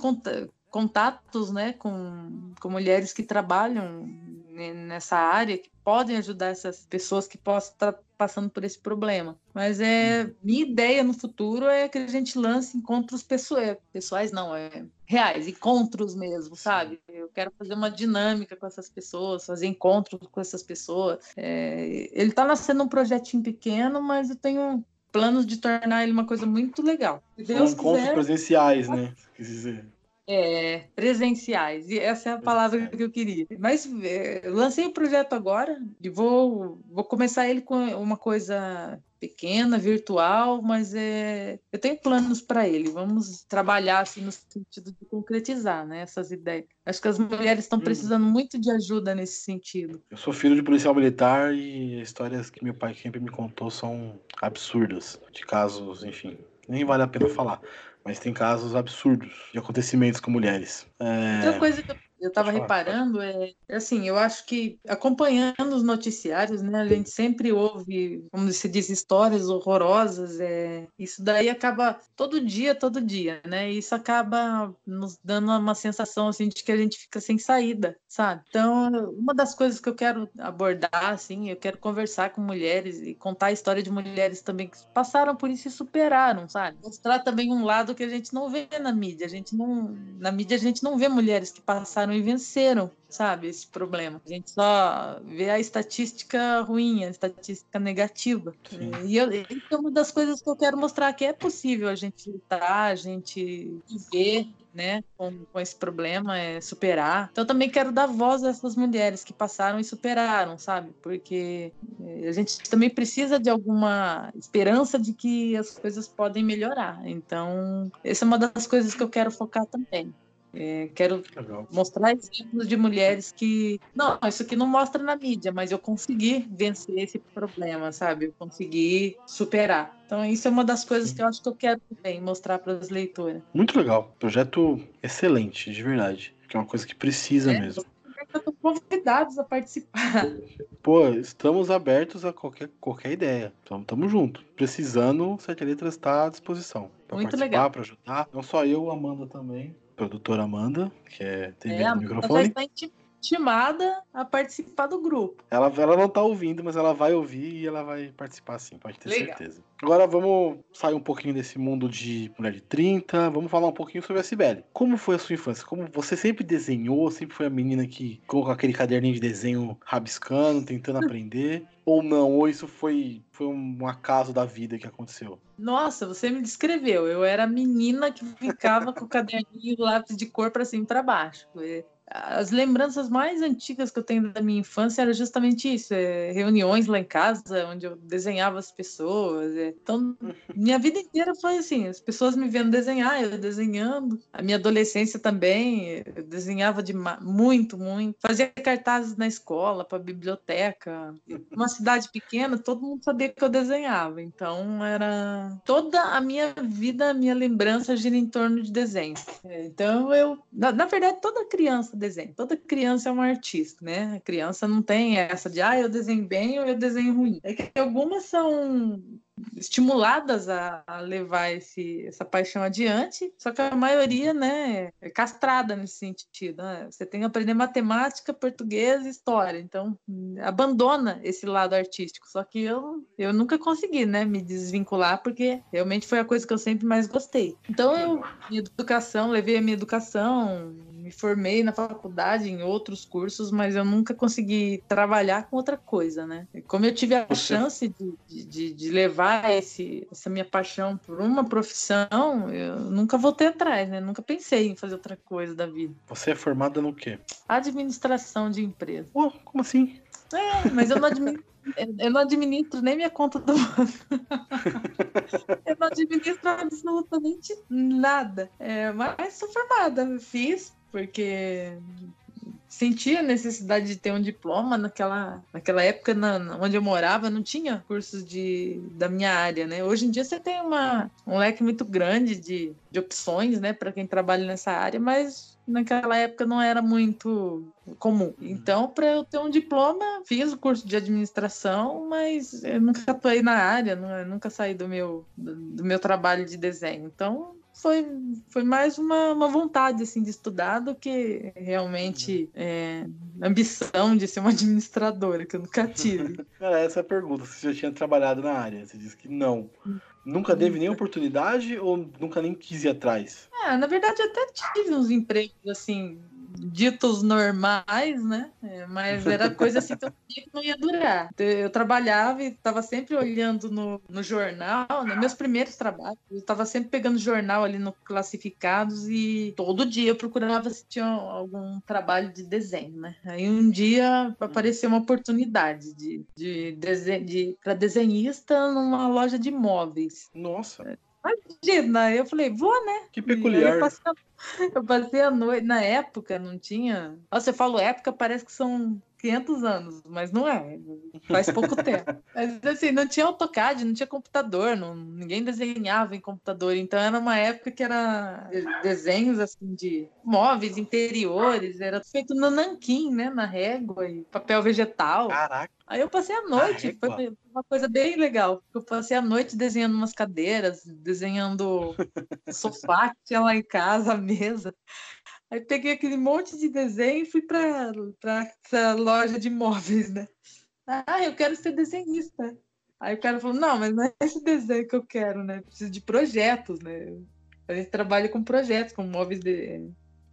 S2: contatos, né, com, com mulheres que trabalham nessa área que podem ajudar essas pessoas que possam estar passando por esse problema. Mas é uhum. minha ideia no futuro é que a gente lance encontros pessoais, pessoais não, é reais, encontros mesmo, sabe? Eu quero fazer uma dinâmica com essas pessoas, fazer encontros com essas pessoas. É, ele está nascendo um projetinho pequeno, mas eu tenho planos de tornar ele uma coisa muito legal.
S1: São encontros quiser, presenciais, né? Quer dizer.
S2: É, presenciais, e essa é a palavra que eu queria. Mas é, lancei o projeto agora e vou, vou começar ele com uma coisa pequena, virtual, mas é, eu tenho planos para ele. Vamos trabalhar assim no sentido de concretizar né, essas ideias. Acho que as mulheres estão hum. precisando muito de ajuda nesse sentido.
S1: Eu sou filho de policial militar e histórias que meu pai sempre me contou são absurdas, de casos, enfim, nem vale a pena falar. Mas tem casos absurdos de acontecimentos com mulheres.
S2: É... Outra coisa que eu eu estava reparando, é, assim, eu acho que acompanhando os noticiários, né, a gente sempre ouve, como se diz, histórias horrorosas, é, isso daí acaba todo dia, todo dia, né, isso acaba nos dando uma sensação, assim, de que a gente fica sem saída, sabe? Então, uma das coisas que eu quero abordar, assim, eu quero conversar com mulheres e contar a história de mulheres também que passaram por isso e superaram, sabe? Mostrar também um lado que a gente não vê na mídia, a gente não, na mídia a gente não vê mulheres que passaram e venceram, sabe, esse problema. A gente só vê a estatística ruim, a estatística negativa. Sim. E eu, é uma das coisas que eu quero mostrar que é possível a gente lutar, a gente viver né, com, com esse problema, é superar. Então também quero dar voz a essas mulheres que passaram e superaram, sabe? Porque eh, a gente também precisa de alguma esperança de que as coisas podem melhorar. Então, essa é uma das coisas que eu quero focar também. É, quero Legal. mostrar exemplos de mulheres que. Não, isso aqui não mostra na mídia, mas eu consegui vencer esse problema, sabe? Eu consegui superar. Então, isso é uma das coisas que eu acho que eu quero também mostrar para as leitoras.
S1: Muito legal. Projeto excelente, de verdade. Que é uma coisa que precisa é, mesmo.
S2: Estão convidados a participar.
S1: Pô, estamos abertos a qualquer, qualquer ideia. Então, tamo junto. Precisando, Sete Letras está à disposição.
S2: Muito legal.
S1: Para ajudar. Não só eu, Amanda também produtora Amanda, que é TV é, no microfone.
S2: Já está intimada a participar do grupo.
S1: Ela, ela não está ouvindo, mas ela vai ouvir e ela vai participar sim, pode ter Legal. certeza. Agora vamos sair um pouquinho desse mundo de mulher de 30, vamos falar um pouquinho sobre a Cibele. Como foi a sua infância? Como você sempre desenhou, sempre foi a menina que com aquele caderninho de desenho rabiscando, tentando aprender? Ou não? Ou isso foi, foi um acaso da vida que aconteceu?
S2: Nossa, você me descreveu. Eu era a menina que ficava com o caderninho e o lápis de cor para cima e para baixo as lembranças mais antigas que eu tenho da minha infância era justamente isso, é, reuniões lá em casa, onde eu desenhava as pessoas. É. Então, minha vida inteira foi assim, as pessoas me vendo desenhar, eu desenhando. A minha adolescência também, eu desenhava de muito, muito. Fazia cartazes na escola, para biblioteca. Uma cidade pequena, todo mundo sabia que eu desenhava. Então, era toda a minha vida, a minha lembrança gira em torno de desenho. É, então, eu, na, na verdade, toda criança desenho. Toda criança é uma artista, né? A criança não tem essa de, ah, eu desenho bem ou eu desenho ruim. É que algumas são estimuladas a, a, levar esse, essa paixão adiante, só que a maioria né, é castrada nesse sentido. Né? Você tem que aprender matemática, português e história, então abandona esse lado artístico. Só que eu, eu nunca consegui né, me desvincular, porque realmente foi a coisa que eu sempre mais gostei. Então eu, minha educação, levei a minha educação, me formei na faculdade em outros cursos, mas eu nunca consegui trabalhar com outra coisa, né? Como eu tive a chance de, de, de levar esse, essa minha paixão por uma profissão, eu nunca voltei atrás, né? Nunca pensei em fazer outra coisa da vida.
S1: Você é formada no quê?
S2: Administração de empresa.
S1: Oh, como assim?
S2: É, mas eu não administro eu não administro nem minha conta do banco. eu não administro absolutamente nada. É, mas sou formada, fiz porque sentia a necessidade de ter um diploma naquela, naquela época na, onde eu morava não tinha cursos de, da minha área né hoje em dia você tem uma, um leque muito grande de, de opções né para quem trabalha nessa área mas naquela época não era muito comum. Então, para eu ter um diploma, fiz o curso de administração, mas eu nunca atuei na área, nunca saí do meu, do, do meu trabalho de desenho. Então, foi, foi mais uma, uma vontade assim, de estudar do que realmente é, ambição de ser uma administradora, que eu nunca tive.
S1: Cara, essa é a pergunta, se você já tinha trabalhado na área. Você disse que não. Nunca teve nenhuma oportunidade ou nunca nem quis ir atrás?
S2: É, na verdade, eu até tive uns empregos assim, ditos normais, né? É, mas era coisa assim que eu que não ia durar. Eu trabalhava e estava sempre olhando no, no jornal, né? meus primeiros trabalhos, eu estava sempre pegando jornal ali no Classificados e todo dia eu procurava se tinha algum trabalho de desenho, né? Aí um dia apareceu uma oportunidade de, de, de, de para desenhista numa loja de móveis.
S1: Nossa!
S2: Imagina, eu falei, vou, né?
S1: Que peculiar.
S2: Eu passei, eu passei, a noite, na época não tinha. Nossa, eu falo época, parece que são 500 anos, mas não é, faz pouco tempo. Mas assim, não tinha AutoCAD, não tinha computador, não, ninguém desenhava em computador, então era uma época que era desenhos assim de móveis, interiores, era feito no nanquim, né, na régua e papel vegetal.
S1: Caraca.
S2: Aí eu passei a noite, foi uma coisa bem legal. Eu passei a noite desenhando umas cadeiras, desenhando o sofá que tinha lá em casa, a mesa. Aí peguei aquele monte de desenho e fui para essa loja de móveis, né? Ah, eu quero ser desenhista. Aí o cara falou, não, mas não é esse desenho que eu quero, né? Preciso de projetos, né? A gente trabalha com projetos, com móveis de...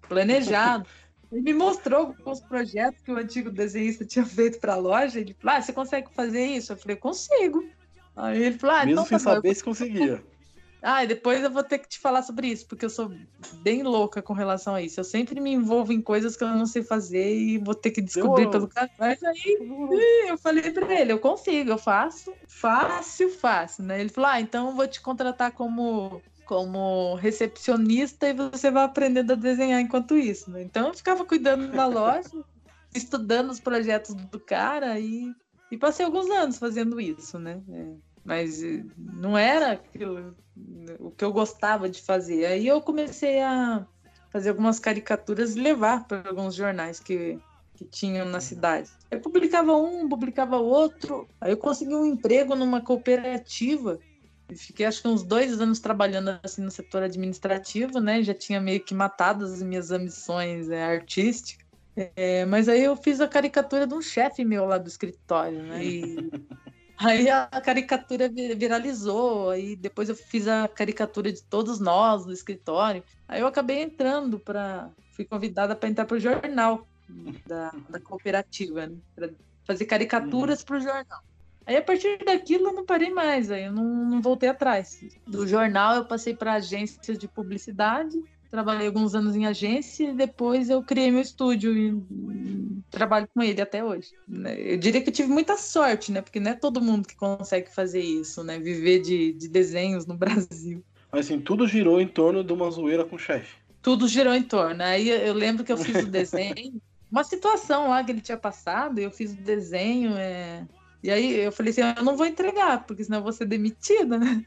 S2: planejados. Ele me mostrou alguns projetos que o antigo desenhista tinha feito para a loja. Ele falou: ah, você consegue fazer isso? Eu falei: consigo. Aí ele falou: ah,
S1: Mesmo
S2: então
S1: sem
S2: tá bom, eu
S1: saber se conseguia.
S2: Ah, e depois eu vou ter que te falar sobre isso, porque eu sou bem louca com relação a isso. Eu sempre me envolvo em coisas que eu não sei fazer e vou ter que descobrir
S1: Demorou.
S2: pelo caminho. Mas aí eu falei pra ele, eu consigo, eu faço, fácil, fácil, né? Ele falou, ah, então eu vou te contratar como como recepcionista e você vai aprendendo a desenhar enquanto isso, né? Então eu ficava cuidando da loja, estudando os projetos do cara e, e passei alguns anos fazendo isso, né? É, mas eh, não era aquilo, o que eu gostava de fazer. Aí eu comecei a fazer algumas caricaturas e levar para alguns jornais que, que tinham na cidade. Eu publicava um, publicava outro. Aí eu consegui um emprego numa cooperativa. E Fiquei acho que uns dois anos trabalhando assim no setor administrativo, né? Já tinha meio que matado as minhas ambições é, artísticas. É, mas aí eu fiz a caricatura de um chefe meu lá do escritório, né? E Aí a caricatura vi- viralizou, aí depois eu fiz a caricatura de todos nós do escritório. Aí eu acabei entrando para, fui convidada para entrar para o jornal da, da cooperativa, né? Para fazer caricaturas para o jornal. Aí a partir daquilo eu não parei mais, aí eu não, não voltei atrás. Do jornal eu passei para agências de publicidade, trabalhei alguns anos em agência e depois eu criei meu estúdio e trabalho com ele até hoje. né? Eu diria que eu tive muita sorte, né? Porque não é todo mundo que consegue fazer isso, né? Viver de, de desenhos no Brasil.
S1: Mas assim, tudo girou em torno de uma zoeira com o chefe.
S2: Tudo girou em torno. Aí eu lembro que eu fiz o desenho, uma situação lá que ele tinha passado, eu fiz o desenho, é... e aí eu falei assim, eu não vou entregar, porque senão eu vou ser demitida, né?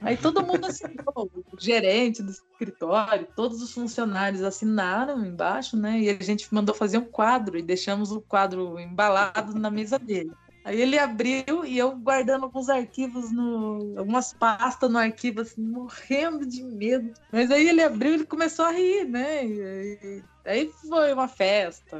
S2: Aí todo mundo assinou, o gerente do escritório, todos os funcionários assinaram embaixo, né? E a gente mandou fazer um quadro e deixamos o quadro embalado na mesa dele. Aí ele abriu e eu guardando alguns arquivos no. algumas pastas no arquivo, assim, morrendo de medo. Mas aí ele abriu e ele começou a rir, né? E, aí foi uma festa.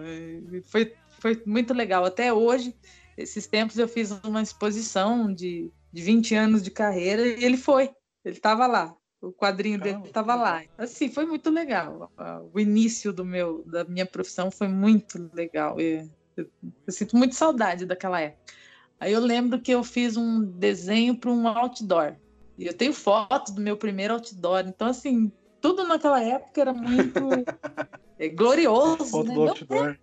S2: foi, foi muito legal. Até hoje, esses tempos, eu fiz uma exposição de, de 20 anos de carreira e ele foi. Ele estava lá. O quadrinho dele estava lá. Assim, foi muito legal. Ah, O início do meu, da minha profissão foi muito legal. E eu, eu sinto muito saudade daquela época. Aí eu lembro que eu fiz um desenho para um outdoor. E eu tenho foto do meu primeiro outdoor. Então, assim, tudo naquela época era muito é, glorioso.
S1: Foto
S2: né?
S1: do outdoor.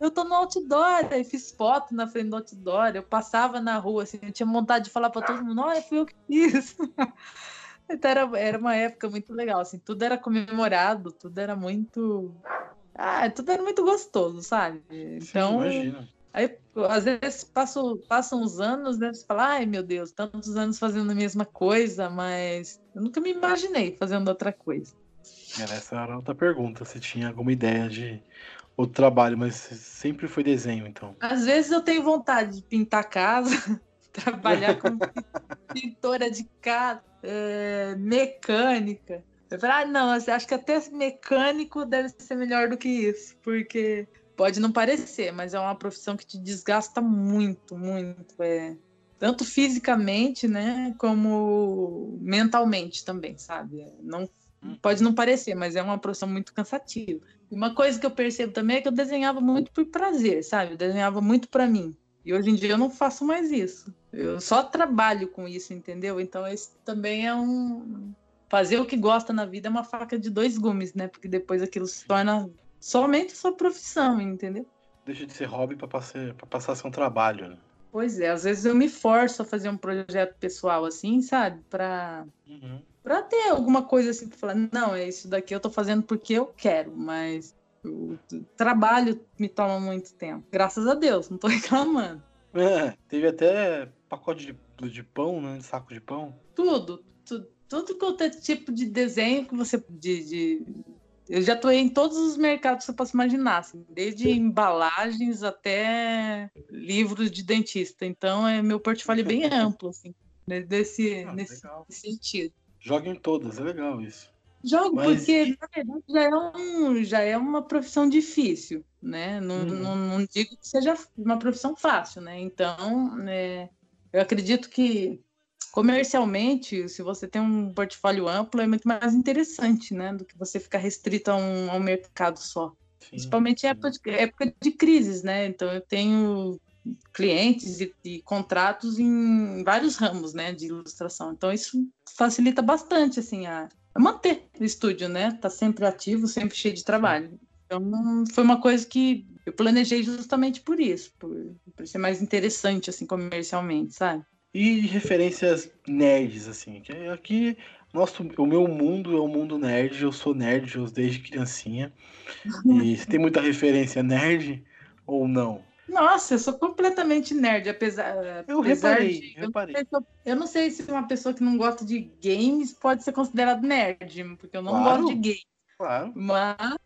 S2: Eu tô no outdoor, aí fiz foto na frente do outdoor, eu passava na rua, assim, eu tinha vontade de falar para todo mundo, olha, fui eu que fiz. Então era, era uma época muito legal, assim, tudo era comemorado, tudo era muito. Ah, tudo era muito gostoso, sabe? Então,
S1: Sim, imagina.
S2: aí às vezes passam, passam os anos, né? Você fala, ai meu Deus, tantos anos fazendo a mesma coisa, mas eu nunca me imaginei fazendo outra coisa.
S1: Era essa era outra pergunta, se tinha alguma ideia de outro trabalho, mas sempre foi desenho, então.
S2: Às vezes eu tenho vontade de pintar casa, trabalhar como pintora de casa, é, mecânica. Eu falo, ah, não, acho que até mecânico deve ser melhor do que isso, porque pode não parecer, mas é uma profissão que te desgasta muito, muito. É, tanto fisicamente, né, como mentalmente também, sabe? Não, pode não parecer, mas é uma profissão muito cansativa. E uma coisa que eu percebo também é que eu desenhava muito por prazer, sabe? Eu desenhava muito para mim. E hoje em dia eu não faço mais isso. Eu só trabalho com isso, entendeu? Então esse também é um fazer o que gosta na vida é uma faca de dois gumes, né? Porque depois aquilo se torna somente sua profissão, entendeu?
S1: Deixa de ser hobby pra passar, pra passar a ser um trabalho, né?
S2: Pois é, às vezes eu me forço a fazer um projeto pessoal assim, sabe? Para
S1: Uhum.
S2: Para ter alguma coisa assim para falar, não, é isso daqui eu tô fazendo porque eu quero, mas o trabalho me toma muito tempo. Graças a Deus, não tô reclamando.
S1: É, teve até pacote de, de pão, né? De saco de pão.
S2: Tudo, tu- tudo quanto é tipo de desenho que você de, de- eu já atuei em todos os mercados que você possa imaginar, assim, desde embalagens até livros de dentista. Então é meu portfólio é bem amplo assim, né, desse
S1: Ah,
S2: nesse
S1: legal.
S2: sentido.
S1: Joga em todas, é legal isso.
S2: Jogo,
S1: Mas-
S2: porque na verdade já é, um, já é uma profissão difícil, né? Não,
S1: Uhum.
S2: não, não digo que seja uma profissão fácil, né? Então, é, eu acredito que comercialmente, se você tem um portfólio amplo, é muito mais interessante, né? Do que você ficar restrito a um, a um mercado só. Principalmente em época de, época de crises, né? Então eu tenho clientes e, e, contratos em vários ramos, né, de ilustração. Então isso facilita bastante, assim, a, manter o estúdio, né? Tá sempre ativo, sempre cheio de trabalho. Então foi uma coisa que eu planejei justamente por isso, por, por ser mais interessante, assim, comercialmente, sabe?
S1: E referências nerds, assim, que aqui nosso, o meu mundo é o mundo nerd, eu sou nerd desde criancinha. E tem muita referência nerd ou não?
S2: Nossa, eu sou completamente nerd, apesar.
S1: Eu apesar reparei, de, reparei.
S2: Eu não, eu não, sei se uma pessoa que não gosta de games pode ser considerada nerd, porque eu não claro, gosto de games.
S1: Claro.
S2: Mas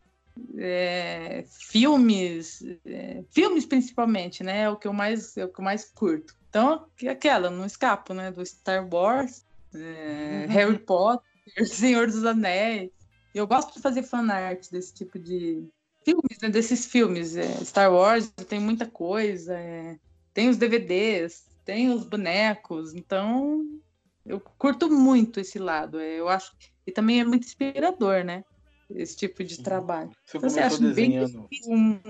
S2: é, filmes, é, filmes principalmente, né? É o que eu mais, é o que eu mais curto. Então, aquela, não escapo, né? Do Star Wars, é, uhum. Harry Potter, Senhor dos Anéis. Eu gosto de fazer fanart desse tipo de, filmes, né, desses filmes. É, Star Wars tem muita coisa, é, tem os DVDs, tem os bonecos, então eu curto muito esse lado. É, eu acho e também é muito inspirador, né? Esse tipo de trabalho.
S1: Você então, você acha bem difícil
S2: um,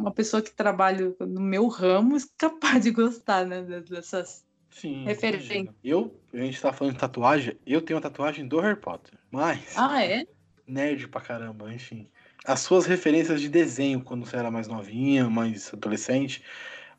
S2: uma pessoa que trabalha no meu ramo capaz de gostar, né? Dessas
S1: Sim, referências. Eu, a gente tá falando de tatuagem, eu tenho uma tatuagem do Harry Potter, mas.
S2: Ah, é?
S1: Nerd pra caramba, enfim as suas referências de desenho quando você era mais novinha, mais adolescente,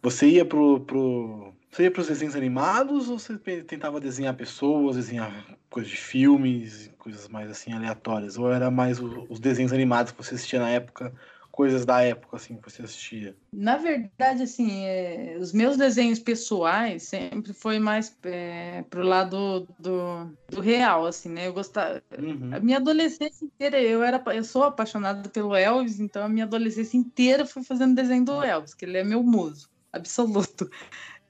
S1: você ia pro, pro você ia pros desenhos animados ou você tentava desenhar pessoas, desenhar coisas de filmes, coisas mais assim aleatórias? Ou era mais os desenhos animados que você assistia na época coisas da época assim que você assistia?
S2: Na verdade, assim, é, os meus desenhos pessoais sempre foi mais é, pro lado do, do real, assim, né? Eu gostava. Uhum. A minha adolescência inteira, eu era, eu sou apaixonada pelo Elvis, então a minha adolescência inteira foi fazendo desenho do Elvis, que ele é meu muso absoluto.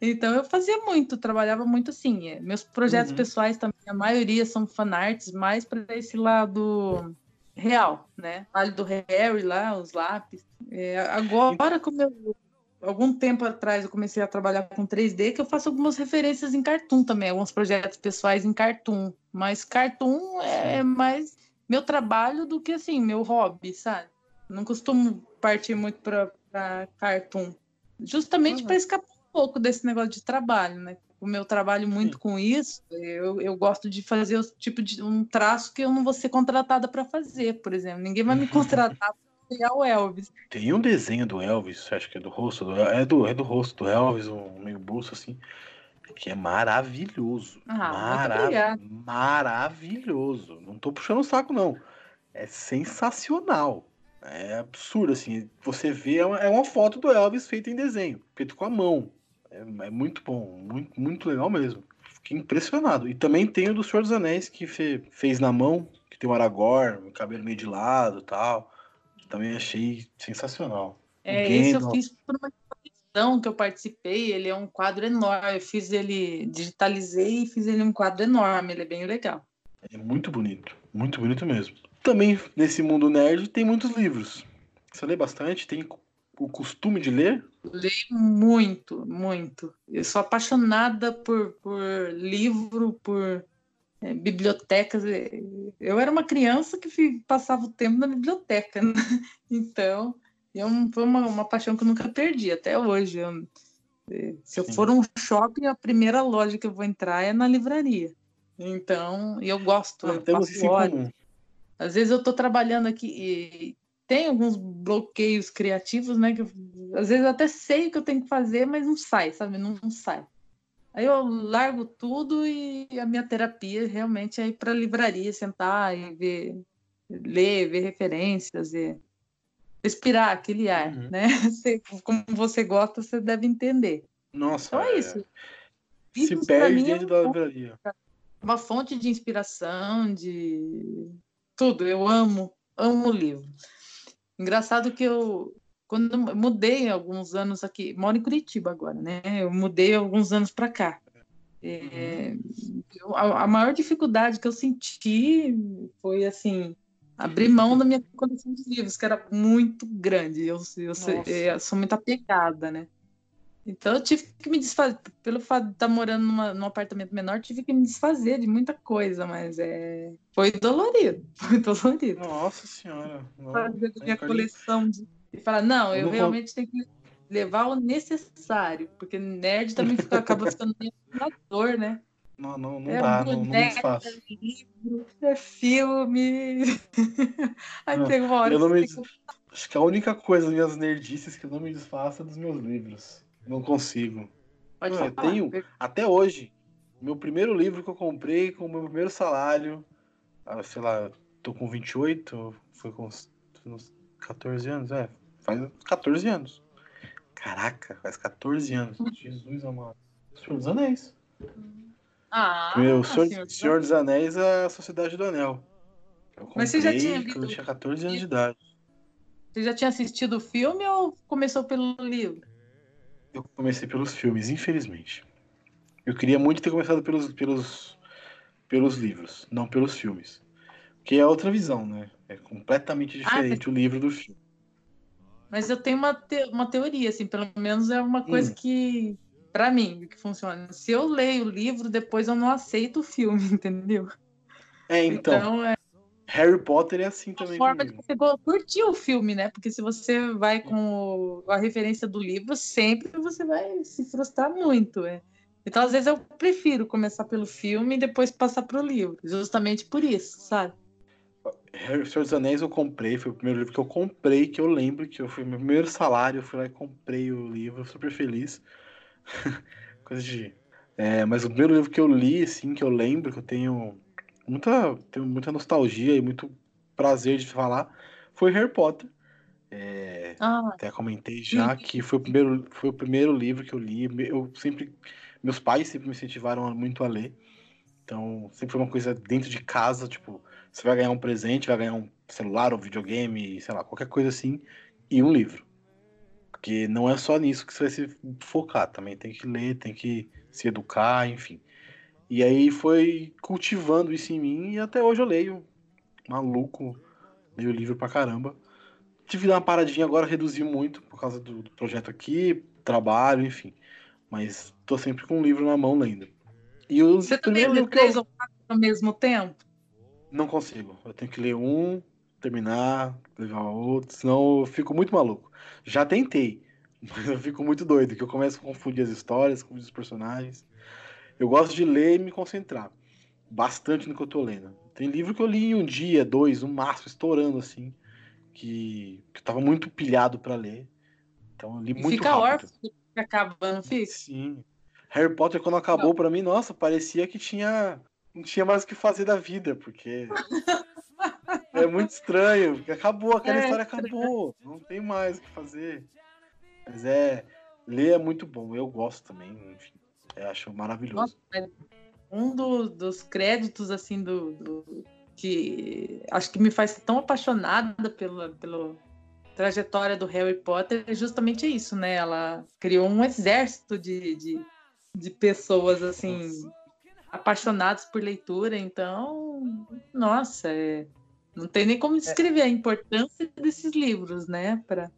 S2: Então eu fazia muito, trabalhava muito assim. É, meus projetos uhum. pessoais também, a maioria são fanarts, mais para esse lado real, né? Vale do Harry lá, os lápis. É, agora, como eu, algum tempo atrás eu comecei a trabalhar com 3D, que eu faço algumas referências em cartoon também, alguns projetos pessoais em cartoon. Mas cartoon é mais meu trabalho do que assim, meu hobby, sabe? Não costumo partir muito para cartoon. Justamente uhum. para escapar um pouco desse negócio de trabalho, né? Como eu trabalho muito Sim. com isso, eu, eu gosto de fazer o tipo de um traço que eu não vou ser contratada para fazer, por exemplo. Ninguém vai me contratar para criar o Elvis.
S1: Tem um desenho do Elvis, acho que é do rosto, do, é, do, é do rosto do Elvis, um meio busto assim, que é maravilhoso.
S2: Ah,
S1: Mara maravilhoso. Não tô puxando o saco, não. É sensacional. É absurdo, assim. Você vê, é uma, é uma foto do Elvis feita em desenho, feito com a mão. É, é, muito bom, muito, muito legal mesmo. Fiquei impressionado. E também tem o do Senhor dos Anéis que fe, fez na mão, que tem o Aragorn, o cabelo meio de lado e tal. Também achei sensacional.
S2: É, esse eu fiz por uma exposição que eu participei, ele é um quadro enorme. Eu fiz ele, digitalizei e fiz ele um quadro enorme, ele é bem legal.
S1: É muito bonito, muito bonito mesmo. Também nesse mundo nerd tem muitos livros. Você lê bastante? Tem o costume de ler?
S2: Leio muito, muito. Eu sou apaixonada por, por livro, por é, bibliotecas. Eu era uma criança que passava o tempo na biblioteca, né? então eu, foi uma, uma paixão que eu nunca perdi até hoje. Eu, é, se eu Sim. for um shopping, a primeira loja que eu vou entrar é na livraria. Então, eu gosto. Ah, eu temos Às vezes eu estou trabalhando aqui tem alguns bloqueios criativos, né? Que eu, às vezes eu até sei o que eu tenho que fazer, mas não sai, sabe? Não, não sai. Aí eu largo tudo e a minha terapia realmente é ir para a livraria, sentar e ver, ler, ver referências, e respirar aquele ar, uhum. né? Você, como você gosta, você deve entender.
S1: Nossa,
S2: então é, é isso.
S1: Se perde dentro é da livraria.
S2: Uma fonte de inspiração, de tudo. Eu amo, amo livro. Engraçado que eu, quando eu mudei alguns anos aqui, moro em Curitiba agora, né? Eu mudei alguns anos para cá. É, eu, a, a, maior dificuldade que eu senti foi assim abrir mão da minha coleção de livros, que era muito grande. Eu, eu, eu, eu sou muito apegada, né? Então eu tive que me desfazer, pelo fato de estar morando numa, num apartamento menor, tive que me desfazer de muita coisa, mas é... foi dolorido, foi dolorido.
S1: Nossa senhora. Não,
S2: fazer minha coleção de... e falar, não, eu, eu realmente vou... tenho que levar o necessário, porque nerd também fica, acaba ficando meio dor, né?
S1: Não, não, não é dá, não, não me desfaço. É
S2: livro, é filme. Aí não, tem uma hora
S1: eu não me... que... Acho que a única coisa das minhas nerdices que eu não me desfaço é dos meus livros. Não consigo. Pode eu tenho, até hoje, meu primeiro livro que eu comprei com o meu primeiro salário, ah, sei lá, tô com 28, foi com uns 14 anos, é, faz 14 anos. Caraca, faz 14 anos. Jesus amado. Senhor dos Anéis.
S2: Ah,
S1: meu Senhor, Senhor, Senhor dos Anéis é a Sociedade do Anel.
S2: Eu comprei Mas você já tinha lido?
S1: eu tinha 14 anos de idade.
S2: Você já tinha assistido o filme ou começou pelo livro?
S1: Eu comecei pelos filmes, infelizmente. Eu queria muito ter começado pelos, pelos, pelos livros, não pelos filmes. Que é outra visão, né? É completamente ah, diferente ah, o livro do filme.
S2: Mas eu tenho uma, te uma teoria, assim, pelo menos é uma coisa hum. que, para mim, que funciona. Se eu leio o livro, depois eu não aceito o filme, entendeu?
S1: É, então. então é... Harry Potter é assim também.
S2: forma de você curtir o filme, né? Porque se você vai com a referência do livro, sempre você vai se frustrar muito. É. Então, às vezes, eu prefiro começar pelo filme e depois passar para o livro. Justamente por isso, sabe?
S1: Harry Senhor dos Anéis eu comprei, foi o primeiro livro que eu comprei, que eu lembro que eu fui meu primeiro salário, eu fui lá e comprei o livro, super feliz. Coisa de. É, mas o primeiro livro que eu li, assim, que eu lembro, que eu tenho muita, tenho muita nostalgia e muito prazer de falar, foi Harry Potter. É, ah, até comentei já que foi o, primeiro, foi o primeiro livro que eu li. Eu sempre. Meus pais sempre me incentivaram muito a ler. Então, sempre foi uma coisa dentro de casa, tipo, você vai ganhar um presente, vai ganhar um celular, um videogame, sei lá, qualquer coisa assim, e um livro. Porque não é só nisso que você vai se focar, também tem que ler, tem que se educar, enfim. E aí foi cultivando isso em mim e até hoje eu leio. Maluco, leio livro pra caramba. Tive uma paradinha agora, reduzi muito por causa do, do projeto aqui, trabalho, enfim. Mas tô sempre com um livro na mão lendo.
S2: E Você também lê três ou quatro ao mesmo tempo?
S1: Não consigo. Eu tenho que ler um, terminar, levar outro, senão eu fico muito maluco. Já tentei, mas eu fico muito doido, que eu começo a confundir as histórias, confundir os personagens. Eu gosto de ler e me concentrar bastante no que eu tô lendo. Tem livro que eu li em um dia, dois, um máximo, estourando assim, que, que eu tava muito pilhado para ler. Então eu li e muito
S2: fica
S1: rápido.
S2: Fica acabando, fica?
S1: Sim. Harry Potter, quando acabou, para mim, nossa, parecia que tinha. Não tinha mais o que fazer da vida, porque. é muito estranho, porque acabou, aquela é, história acabou. Não tem mais o que fazer. Mas é. Ler é muito bom, eu gosto também, enfim. Eu acho maravilhoso. Nossa,
S2: um do, dos créditos, assim, do, do, que acho que me faz tão apaixonada pela, pela trajetória do Harry Potter é justamente isso, né? Ela criou um exército de, de, de pessoas, assim, nossa. apaixonadas por leitura. Então, nossa, é, não tem nem como descrever é. a importância desses livros, né? Para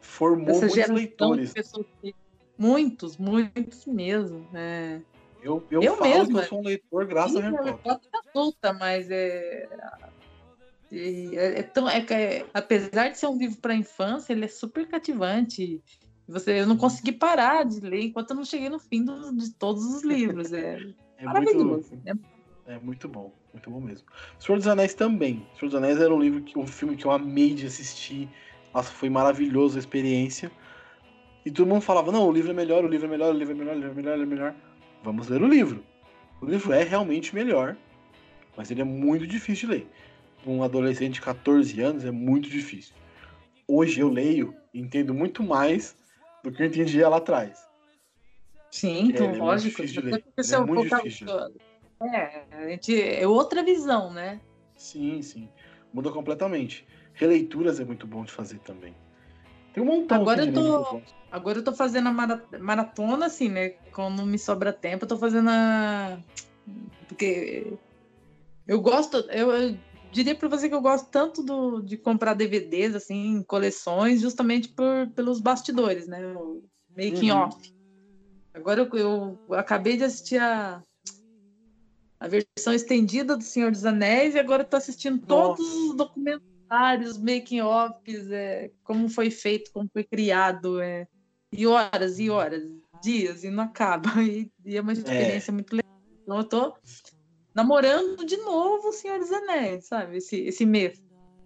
S1: Formou muitos leitores.
S2: Que Muitos, muitos mesmo. É.
S1: Eu, eu, eu falo mesmo, que eu sou um leitor graças a Harry Potter.
S2: adulta, mas é, é, é tão, é, é, apesar de ser um livro para infância, ele é super cativante. Você, eu não consegui parar de ler enquanto eu não cheguei no fim do, de todos os livros. É,
S1: é maravilhoso. Muito, é, é muito bom, muito bom mesmo. Senhor dos Anéis também. Senhor dos Anéis era um livro que um filme que eu amei de assistir. Nossa, foi maravilhosa a experiência. E todo mundo falava, não, o livro é melhor, o livro é melhor, o livro é melhor, o livro é melhor, o livro é melhor. Vamos ler o livro. O livro é realmente melhor, mas ele é muito difícil de ler. Um adolescente de 14 anos é muito difícil. Hoje eu leio e entendo muito mais do que eu entendia lá atrás.
S2: Sim, então, é, lógico. É muito difícil de ler. É, muito difícil. é, a gente, é outra visão, né?
S1: Sim, sim. Muda completamente. Releituras é muito bom de fazer também. Tem um montão
S2: agora eu tô, Agora eu tô fazendo a maratona, assim, né? Quando me sobra tempo, eu tô fazendo a. Porque eu gosto, eu, eu diria para você que eu gosto tanto do, de comprar DVDs, assim, coleções, justamente por, pelos bastidores, né? Eu, making uhum. off. Agora eu, eu, acabei de assistir a, a versão estendida do Senhor dos Anéis e agora estou assistindo Nossa. todos os documentários, making offs, é, como foi feito, como foi criado, é, e horas e horas, dias e não acaba. E, e é uma experiência é. muito legal. Então eu tô namorando de novo o Senhor dos Anéis, sabe? Esse, esse mês.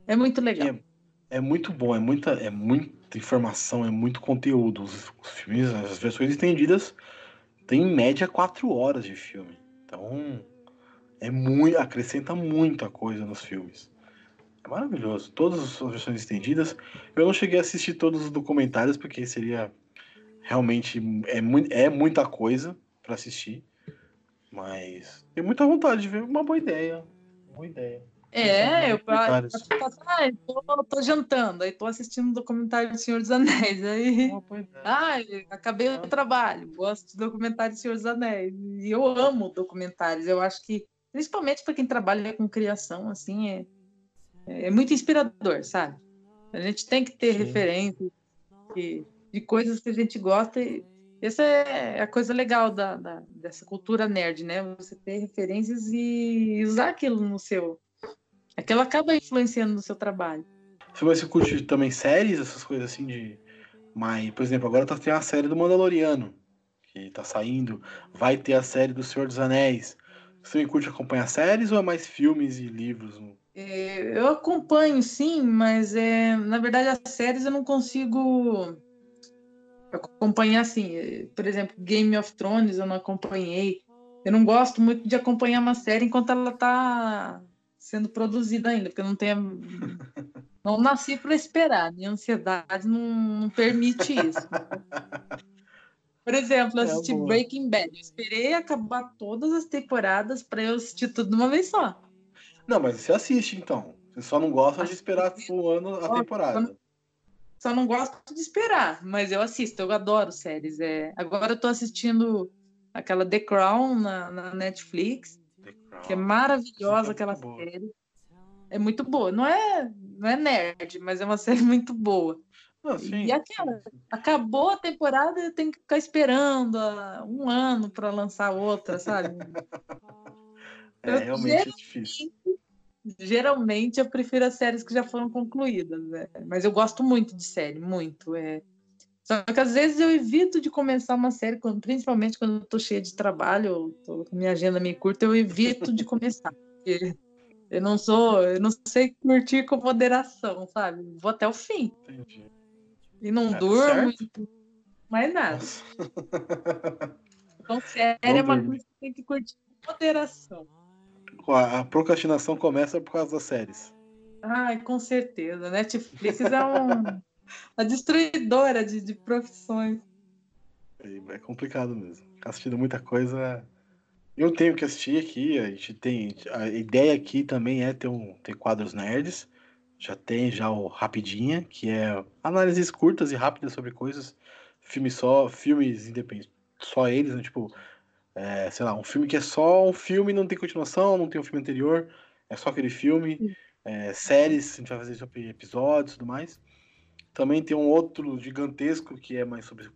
S2: É muito legal.
S1: É, é muito bom, é muita, é muita informação, é muito conteúdo. Os, os filmes, as versões estendidas tem em média quatro horas de filme. Então é muito, acrescenta muita coisa nos filmes. É maravilhoso. Todas as versões estendidas. Eu não cheguei a assistir todos os documentários porque seria realmente é, é muita coisa para assistir. Mas tenho muita vontade de ver uma boa ideia. Boa ideia.
S2: É, eu, eu, ah, tô, tô, jantando, aí tô assistindo o documentário do Senhor dos Anéis. Aí, ah, acabei o trabalho, gosto de documentário do Senhor dos Anéis. E eu amo documentários. Eu acho que, principalmente para quem trabalha com criação, assim, é, é muito inspirador, sabe? A gente tem que ter referências de, de coisas que a gente gosta e essa é a coisa legal da, da, dessa cultura nerd, né? Você ter referências e usar aquilo no seu. Aquilo acaba influenciando no seu trabalho.
S1: Se você curte também séries, essas coisas assim de. Mas, por exemplo, agora tá tem a série do Mandaloriano, que tá saindo. Vai ter a série do Senhor dos Anéis. Você curte acompanhar séries ou é mais filmes e livros?
S2: É, eu acompanho, sim, mas é, na verdade as séries eu não consigo acompanhar assim, por exemplo, Game of Thrones eu não acompanhei. Eu não gosto muito de acompanhar uma série enquanto ela está sendo produzida ainda, porque eu não tenho não nasci para esperar, minha ansiedade não, não permite isso. Por exemplo, eu é assisti é Breaking Bad. Eu esperei acabar todas as temporadas para eu assistir tudo de uma vez só.
S1: Não, mas você assiste então. Você só não gosta de esperar o ano a temporada.
S2: Só não gosto de esperar, mas eu assisto, eu adoro séries. É... Agora eu tô assistindo aquela The Crown na, na Netflix, que é maravilhosa é aquela boa. série. É muito boa. Não é, não é nerd, mas é uma série muito boa.
S1: Não,
S2: e aquela, acabou a temporada eu tenho que ficar esperando um ano para lançar outra, sabe?
S1: é, realmente é difícil
S2: geralmente eu prefiro as séries que já foram concluídas, né? mas eu gosto muito de série, muito. É. Só que às vezes eu evito de começar uma série, quando, principalmente quando eu tô cheia de trabalho, tô com minha agenda meio curta, eu evito de começar. eu não sou, eu não sei curtir com moderação, sabe? Vou até o fim. Entendi. E não é, durmo, certo? mais nada. então, série é uma coisa que tem que curtir com moderação
S1: a procrastinação começa por causa das séries.
S2: Ai, com certeza. Netflix é um, uma destruidora de, de profissões.
S1: É, é complicado mesmo. Assistindo muita coisa. Eu tenho que assistir aqui. A gente tem. A ideia aqui também é ter, um, ter quadros nerds. Já tem já o Rapidinha, que é análises curtas e rápidas sobre coisas. Filmes só, filmes independentes. Só eles, né? Tipo, é, sei lá, um filme que é só um filme, não tem continuação, não tem um filme anterior, é só aquele filme. É, séries, a gente vai fazer sobre episódios e tudo mais. Também tem um outro gigantesco que é mais sobre.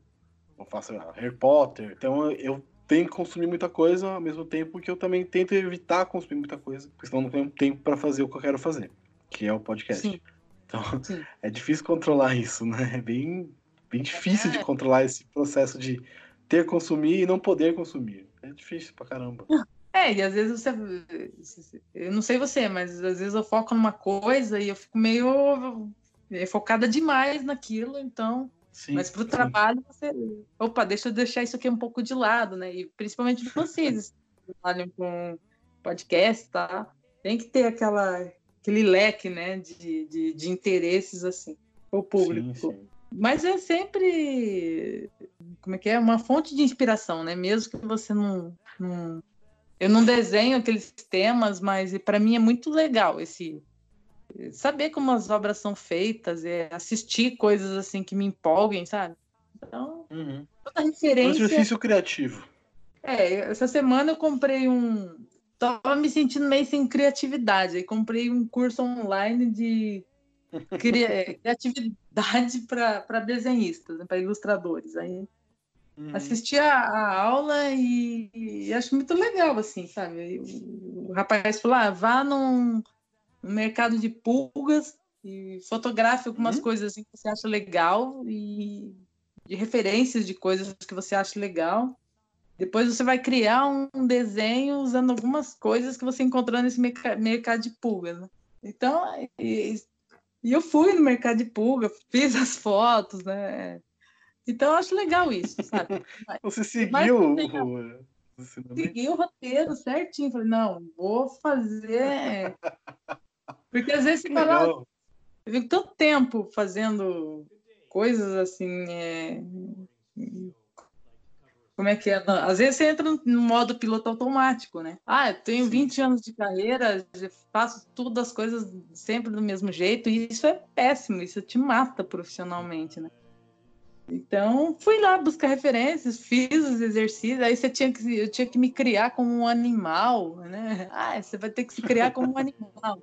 S1: Eu faço Harry Potter. Então eu tenho que consumir muita coisa ao mesmo tempo que eu também tento evitar consumir muita coisa, porque senão não tenho tempo para fazer o que eu quero fazer, que é o podcast. Sim. Então Sim. é difícil controlar isso, né? É bem, bem difícil é. de controlar esse processo de ter consumir e não poder consumir. É difícil pra caramba.
S2: É, e às vezes você. Eu não sei você, mas às vezes eu foco numa coisa e eu fico meio focada demais naquilo, então. Sim, mas para o trabalho você. Opa, deixa eu deixar isso aqui um pouco de lado, né? E principalmente vocês que trabalham com podcast, tá? Tem que ter aquela, aquele leque, né, de, de, de interesses assim, o público. Sim, sim. Mas é sempre como é que é uma fonte de inspiração, né? Mesmo que você não, não... eu não desenho aqueles temas, mas para mim é muito legal esse saber como as obras são feitas, é assistir coisas assim que me empolguem, sabe? Então, uhum. toda referência.
S1: Um exercício criativo.
S2: É, essa semana eu comprei um. Tava me sentindo meio sem criatividade. Aí comprei um curso online de criatividade para desenhistas, né, para ilustradores. Aí Uhum. Assistia a aula e, e, acho muito legal, assim, sabe? O, o rapaz falou: ah, vá num, num, mercado de pulgas e fotografe algumas uhum. coisas assim, que você acha legal e de referências de coisas que você acha legal. Depois você vai criar um desenho usando algumas coisas que você encontrou nesse mercado de pulgas. Né? Então, e, e eu fui no mercado de pulga, fiz as fotos, né? Então eu acho legal isso, sabe?
S1: Você seguiu o...
S2: Segui o roteiro certinho. Falei, não, vou fazer. Porque às vezes você fala, eu fico tanto tempo fazendo coisas assim. É... Como é que é? Às vezes você entra no modo piloto automático, né? Ah, eu tenho Sim. 20 anos de carreira, faço tudo as coisas sempre do mesmo jeito, e isso é péssimo, isso te mata profissionalmente, né? Então, fui lá buscar referências, fiz os exercícios, aí você tinha que, eu tinha que me criar como um animal, né? Ah, você vai ter que se criar como um animal.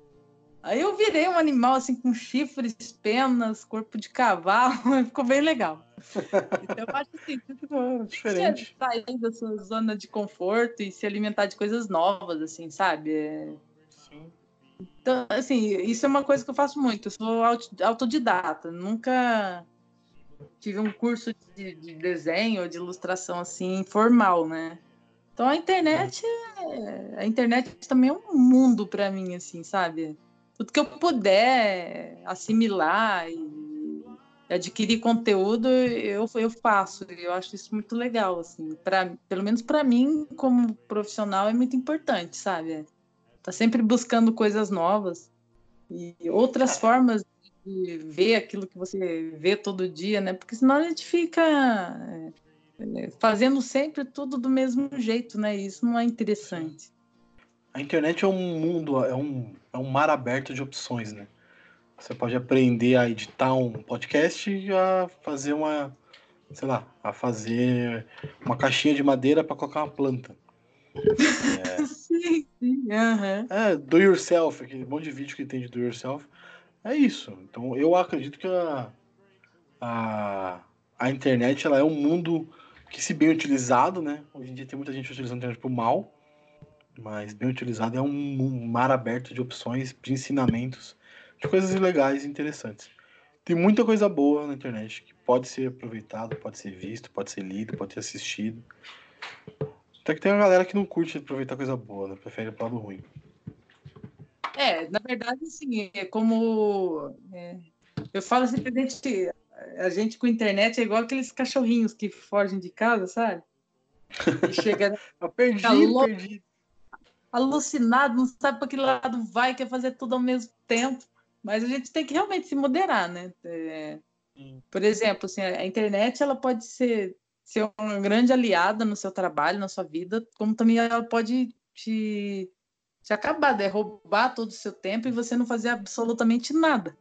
S2: Aí eu virei um animal assim com chifres, penas, corpo de cavalo, ficou bem legal. Então eu acho assim, tipo, diferente. Sair da sua zona de conforto e se alimentar de coisas novas, assim, sabe? É... Sim. Então, assim, isso é uma coisa que eu faço muito. Eu sou autodidata, nunca tive um curso de, de desenho, de ilustração assim formal, né? Então a internet, é, a internet também é um mundo para mim, assim, sabe? Tudo que eu puder assimilar e adquirir conteúdo, eu, eu faço. Eu acho isso muito legal, assim. Pra, pelo menos para mim, como profissional, é muito importante, sabe? Tá sempre buscando coisas novas e outras formas de ver aquilo que você vê todo dia, né? Porque senão a gente fica é, fazendo sempre tudo do mesmo jeito, né? Isso não é interessante.
S1: A internet é um mundo, é um, é um mar aberto de opções, né? Você pode aprender a editar um podcast e a fazer uma, sei lá, a fazer uma caixinha de madeira para colocar uma planta.
S2: É... sim, sim. Uhum.
S1: É, do yourself, aquele monte de vídeo que tem de do yourself. É isso. Então eu acredito que a, a, a internet ela é um mundo que, se bem utilizado, né? Hoje em dia tem muita gente utilizando a internet para o mal, mas bem utilizado é um, um, mar aberto de opções, de ensinamentos, de coisas legais e interessantes. Tem muita coisa boa na internet que pode ser aproveitado, pode ser visto, pode ser lido, pode ser assistido. Até que tem uma galera que não curte aproveitar coisa boa, né? Prefere o lado ruim.
S2: É, na verdade, sim, é como. É, eu falo assim, a gente, a gente com internet é igual aqueles cachorrinhos que fogem de casa, sabe?
S1: E chega. eu perdi, perdi.
S2: Alucinado, não sabe para que lado vai, quer fazer tudo ao mesmo tempo. Mas a gente tem que realmente se moderar, né? É, por exemplo, assim, a internet ela pode ser, ser uma grande aliada no seu trabalho, na sua vida, como também ela pode te se acabar, é roubar todo o seu tempo e você não fazer absolutamente nada.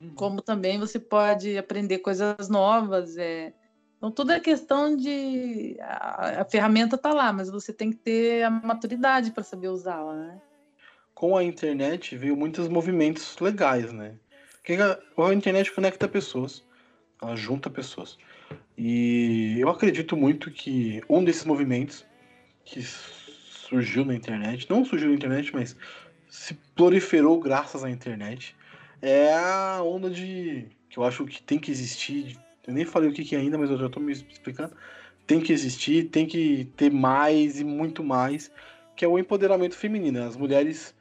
S2: Uhum. Como também você pode aprender coisas novas. É... Então, tudo é questão de. A, a ferramenta está lá, mas você tem que ter a maturidade para saber usá-la, né?
S1: Com a internet veio muitos movimentos legais, né? Porque a internet conecta pessoas, ela junta pessoas. E eu acredito muito que um desses movimentos, que surgiu na internet, não surgiu na internet, mas se proliferou graças à internet, é a onda de. que eu acho que tem que existir. Eu nem falei o que, que é ainda, mas eu já estou me explicando. Tem que existir, tem que ter mais e muito mais, que é o empoderamento feminino. Né? As mulheres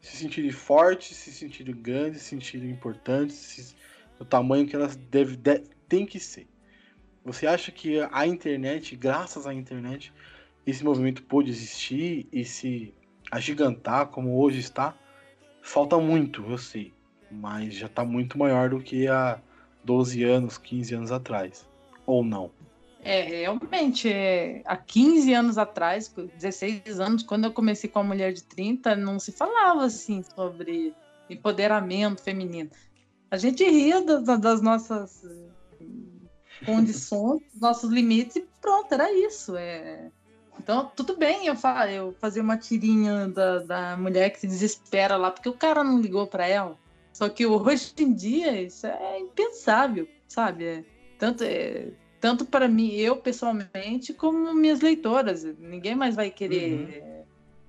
S1: se sentirem fortes, se sentirem grandes, se sentirem importantes, se, tamanho que elas devem, de, tem que ser. Você acha que a internet, graças à internet, esse movimento pôde existir e se agigantar como hoje está, falta muito, eu sei, mas já está muito maior do que há 12 anos, 15 anos atrás, ou não?
S2: É, realmente, é, há 15 anos atrás, 16 anos, quando eu comecei com a mulher de 30, não se falava assim sobre empoderamento feminino. A gente ria das, das nossas condições, nossos limites e pronto, era isso. É, então, tudo bem eu, fa eu fazer uma tirinha da, da mulher que se desespera lá, porque o cara não ligou para ela. Só que hoje em dia isso é impensável, sabe? É, tanto é, tanto para mim, eu pessoalmente, como minhas leitoras. Ninguém mais vai querer uhum.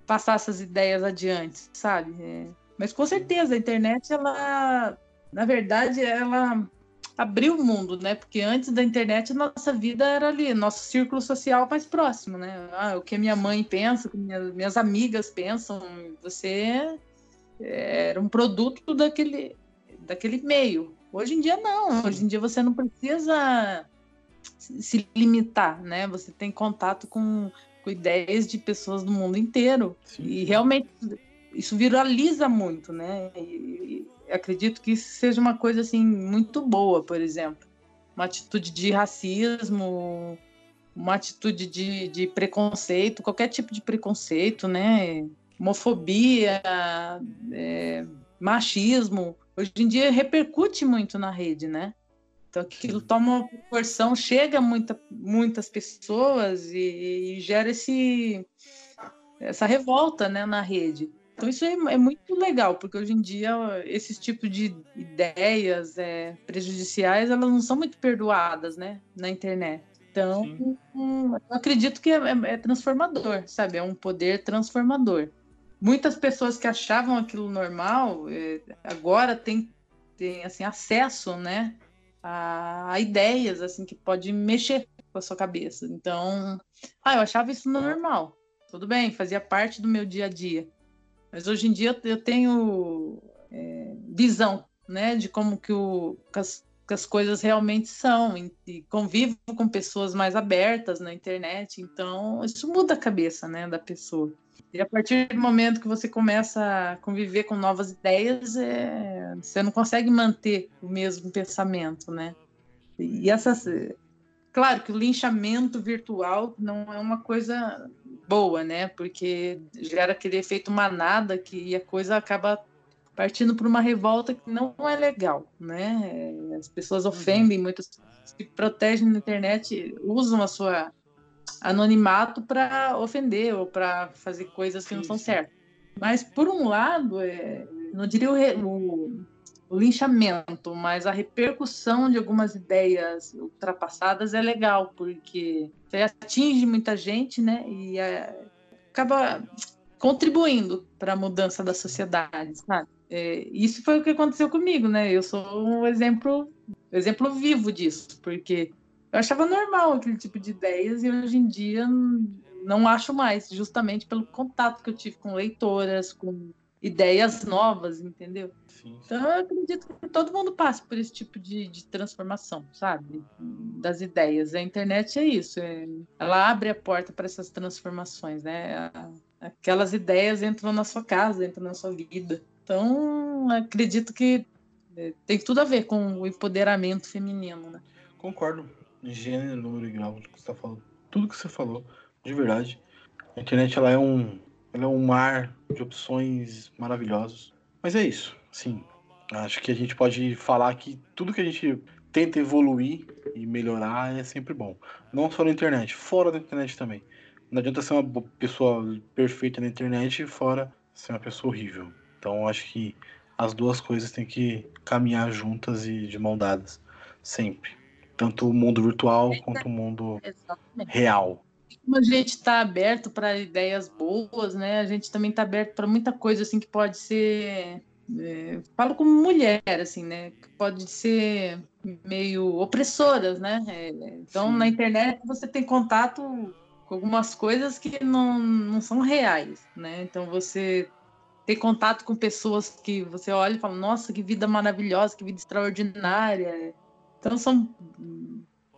S2: passar essas ideias adiante, sabe? É, mas com certeza a internet, ela, na verdade, ela abriu o mundo, né? Porque antes da internet, nossa vida era ali, nosso círculo social mais próximo, né? Ah, o que minha mãe pensa, o que minhas, minhas amigas pensam, você era um produto daquele, daquele meio. Hoje em dia, não. Hoje em dia, você não precisa se limitar, né? Você tem contato com, com ideias de pessoas do mundo inteiro. Sim. E realmente isso viraliza muito, né? E, e acredito que isso seja uma coisa assim muito boa, por exemplo, uma atitude de racismo, uma atitude de, de preconceito, qualquer tipo de preconceito, né? Homofobia, é, machismo, hoje em dia repercute muito na rede, né? Então aquilo toma uma proporção, chega a muita, muitas pessoas e, e gera esse, essa revolta né, na rede. Então isso é, é, muito legal, porque hoje em dia esses tipos de ideias é, prejudiciais elas não são muito perdoadas, né, na internet. Então, hum, eu acredito que é, é, é, transformador, sabe? É um poder transformador. Muitas pessoas que achavam aquilo normal, é, agora têm tem, assim, acesso, né, a, a, ideias, assim, que pode mexer com a sua cabeça. Então, ah, eu achava isso normal. Tudo bem, fazia parte do meu dia a dia. Mas hoje em dia eu tenho é, visão né, de como que, o, que, as, que as coisas realmente são e, convivo com pessoas mais abertas na internet, então isso muda a cabeça né, da pessoa. E a partir do momento que você começa a conviver com novas ideias, é, você não consegue manter o mesmo pensamento, né? E essas, claro que o linchamento virtual não é uma coisa boa, né? Porque gera aquele efeito manada que a coisa acaba partindo para uma revolta que não é legal, né? As pessoas uhum. ofendem, muitas se protegem na internet, usam a sua anonimato para ofender ou para fazer coisas que não são certas. Mas por um lado, é, não diria o, o, o, linchamento, mas a repercussão de algumas ideias ultrapassadas é legal, porque atinge muita gente, né? E é, acaba contribuindo para a mudança da sociedade, sabe? É, isso foi o que aconteceu comigo, né? Eu sou um exemplo, exemplo vivo disso, porque eu achava normal aquele tipo de ideias e hoje em dia não acho mais, justamente pelo contato que eu tive com leitoras, com ideias novas, entendeu? Sim. Então eu acredito que todo mundo passa por esse tipo de, de transformação, sabe? Das ideias. A internet é isso, é, ela abre a porta para essas transformações, né? Aquelas ideias entram na sua casa, entram na sua vida. Então acredito que é, tem tudo a ver com o empoderamento feminino, né?
S1: Concordo. Gênero, número e grau que você está falando. Tudo que você falou, de verdade. A internet ela é um, ela é um mar de opções maravilhosos. Mas é isso. Sim, acho que a gente pode falar que tudo que a gente tenta evoluir e melhorar é sempre bom. Não só na internet, fora da internet também. Não adianta ser uma pessoa perfeita na internet e fora ser uma pessoa horrível. Então acho que as duas coisas têm que caminhar juntas e de mão dadas, sempre. Tanto o mundo virtual quanto o mundo Exatamente. real.
S2: Como a gente está aberto para ideias boas, né? A gente também está aberto para muita coisa assim que pode ser é, falo como mulher, assim, né? Que pode ser meio opressoras, né? É, então, Sim. na internet você tem contato com algumas coisas que não, não são reais, né? Então, você tem contato com pessoas que você olha e fala, nossa, que vida maravilhosa, que vida extraordinária. Então, são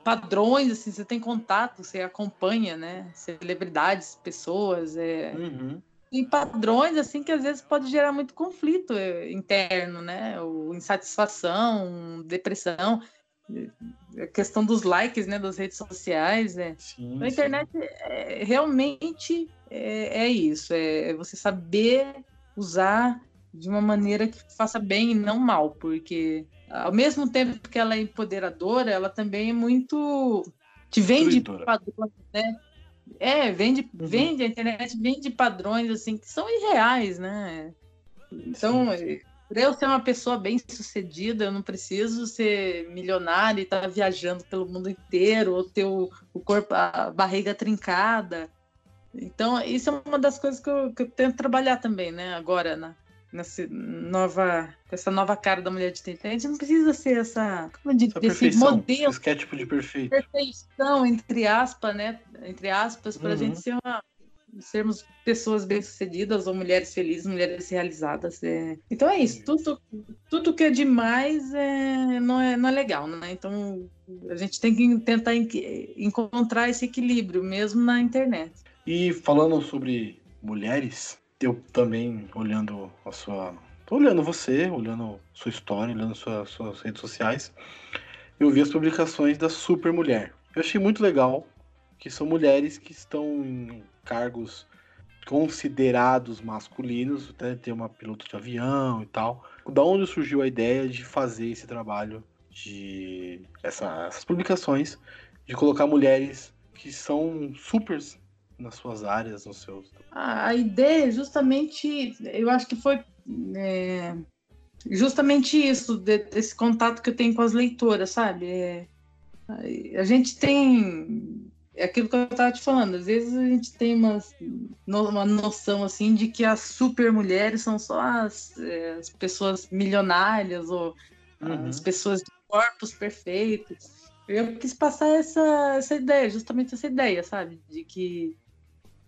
S2: padrões, assim, você tem contato, você acompanha, né? Celebridades, pessoas, é... Uhum padrões assim que às vezes pode gerar muito conflito eh, interno, né? Ou insatisfação, depressão, a questão dos likes, né, das redes sociais, né? Sim, a internet é, realmente é, é, isso, é você saber usar de uma maneira que faça bem e não mal, porque ao mesmo tempo que ela é empoderadora, ela também é muito te vende padrões, né? É, vende, uhum. vende, a internet vende padrões assim que são irreais, né? Então, sim. para eu ser uma pessoa bem sucedida, eu não preciso ser milionária e estar tá viajando pelo mundo inteiro, ou ter o, o, corpo, a barriga trincada. Então, isso é uma das coisas que eu, que eu tento trabalhar também, né? Agora, na, nessa nova, essa nova cara da mulher de 30 A gente não precisa ser essa, como digo, esse modelo.
S1: Esse de perfeito.
S2: Perfeição, entre aspas, né? Entre aspas, para a uhum. gente ser uma, sermos pessoas bem-sucedidas ou mulheres felizes, mulheres realizadas. É... Então é isso. Tudo, tudo que é demais é... Não, é, não é legal, né? Então a gente tem que tentar encontrar esse equilíbrio, mesmo na internet.
S1: E falando sobre mulheres, eu também olhando a sua. Tô olhando você, olhando sua história, olhando sua, suas redes sociais, eu vi as publicações da Super Mulher. Eu achei muito legal que são mulheres que estão em cargos considerados masculinos, até ter uma piloto de avião e tal. Da onde surgiu a ideia de fazer esse trabalho de essa, essas publicações, de colocar mulheres que são supers nas suas áreas, nos seus.
S2: A ideia é justamente, eu acho que foi é, justamente isso, desse contato que eu tenho com as leitoras, sabe? É, a gente tem é aquilo que eu estava te falando, às vezes a gente tem uma, uma noção assim de que as super mulheres são só as, é, as pessoas milionárias ou uhum. as pessoas de corpos perfeitos. Eu quis passar essa, essa ideia, justamente essa ideia, sabe? De que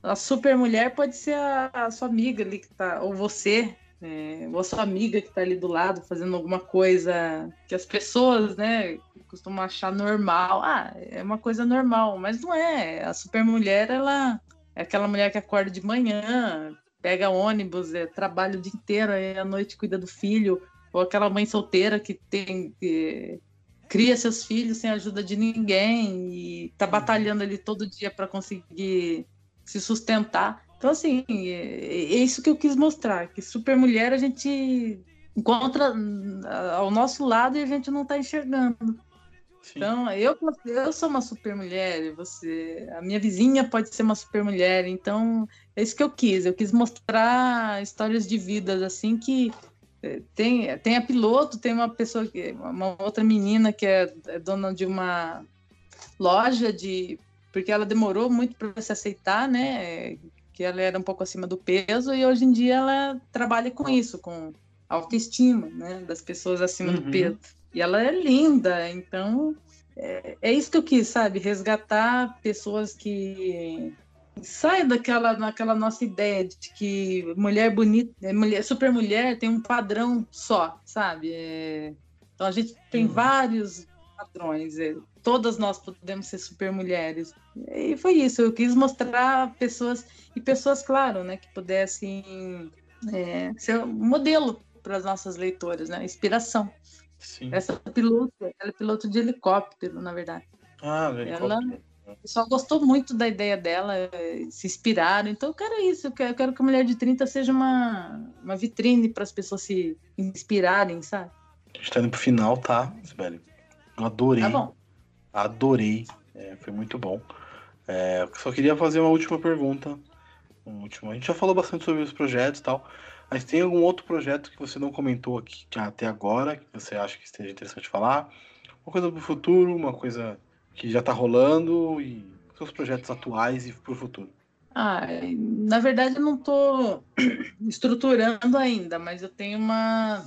S2: a super mulher pode ser a, a sua amiga ali que tá, ou você, é, ou a sua amiga que está ali do lado fazendo alguma coisa que as pessoas, né, costumam achar normal. Ah, é uma coisa normal, mas não é. A super mulher, ela é aquela mulher que acorda de manhã, pega ônibus, é, trabalha o dia inteiro, aí à noite cuida do filho, ou aquela mãe solteira que tem que cria seus filhos sem ajuda de ninguém e tá batalhando ali todo dia para conseguir se sustentar. Então, assim, é, é isso que eu quis mostrar, que super mulher a gente encontra ao nosso lado e a gente não está enxergando. Sim. Então, eu, eu sou uma super mulher, você, a minha vizinha pode ser uma super mulher, então é isso que eu quis. Eu quis mostrar histórias de vidas assim que é, tem, tem a piloto, tem uma pessoa, uma outra menina que é, é dona de uma loja de. Porque ela demorou muito para se aceitar, né? que ela era um pouco acima do peso e hoje em dia ela trabalha com isso, com autoestima, né, das pessoas acima uhum. do peso. E ela é linda, então é, é, isso que eu quis, sabe, resgatar pessoas que saem daquela naquela nossa ideia de que mulher bonita, é, mulher super mulher tem um padrão só, sabe? É, então a gente tem uhum. vários padrões. É, todas nós podemos ser super mulheres. E foi isso, eu quis mostrar pessoas, e pessoas, claro, né, que pudessem é, ser um modelo para as nossas leitoras, né, inspiração. Sim. Essa piloto, ela é piloto de helicóptero, na verdade.
S1: Ah, helicóptero. Ela,
S2: o pessoal gostou muito da ideia dela, se inspiraram. Então, eu quero isso. Eu quero, que a mulher de 30 seja uma, uma vitrine para as pessoas se inspirarem, sabe?
S1: A gente tá indo pro final, tá, Sibeli? Eu adorei.
S2: Tá bom.
S1: Adorei. É, foi muito bom. É, só queria fazer uma última pergunta. Um último. A gente já falou bastante sobre os projetos e tal. Mas tem algum outro projeto que você não comentou aqui até agora, que você acha que esteja interessante falar? Uma coisa para o futuro, uma coisa que já está rolando e seus projetos atuais e para o futuro.
S2: Ah, na verdade eu não estou estruturando ainda, mas eu tenho uma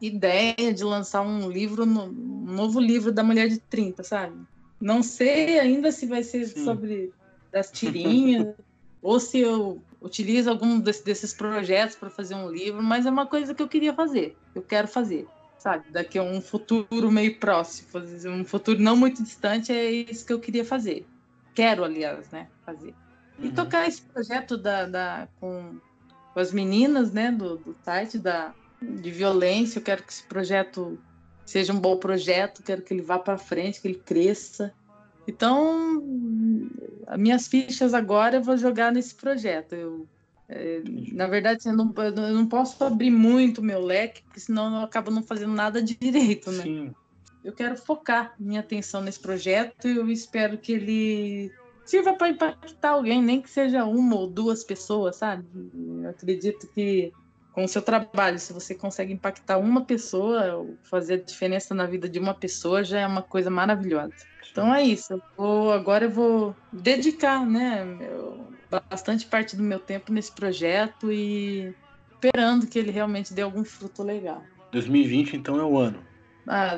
S2: ideia de lançar um livro, um novo livro da Mulher de 30, sabe? Não sei ainda se vai ser Sim. sobre das tirinhas ou se eu utilizo algum desse, desses projetos para fazer um livro, mas é uma coisa que eu queria fazer, eu quero fazer, sabe? Daqui a um futuro meio próximo, um futuro não muito distante, é isso que eu queria fazer. Quero, aliás, né, fazer. E uhum. tocar esse projeto da, da com, com as meninas, né, do, do site da de violência. Eu quero que esse projeto seja um bom projeto, quero que ele vá para frente, que ele cresça. Então, as minhas fichas agora eu vou jogar nesse projeto. Eu, é, na verdade, eu não, eu não posso abrir muito meu leque, porque senão eu acabo não fazendo nada direito, né? Sim. Eu quero focar minha atenção nesse projeto e eu espero que ele sirva para impactar alguém, nem que seja uma ou duas pessoas, sabe? Eu acredito que com o seu trabalho, se você consegue impactar uma pessoa, fazer a diferença na vida de uma pessoa, já é uma coisa maravilhosa. Então é isso. Eu vou, agora eu vou dedicar, né, meu, bastante parte do meu tempo nesse projeto e esperando que ele realmente dê algum fruto legal.
S1: 2020 então é o ano.
S2: Ah,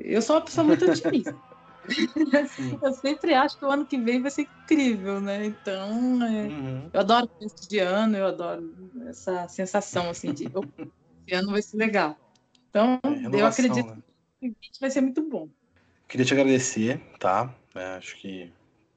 S2: eu sou uma pessoa muito otimista. eu sempre acho que o ano que vem vai ser incrível, né? Então, é, uhum. eu adoro esse de ano, eu adoro essa sensação assim de esse ano vai ser legal. Então, é, eu acredito né? que vai ser muito bom.
S1: Queria te agradecer, tá? É, acho que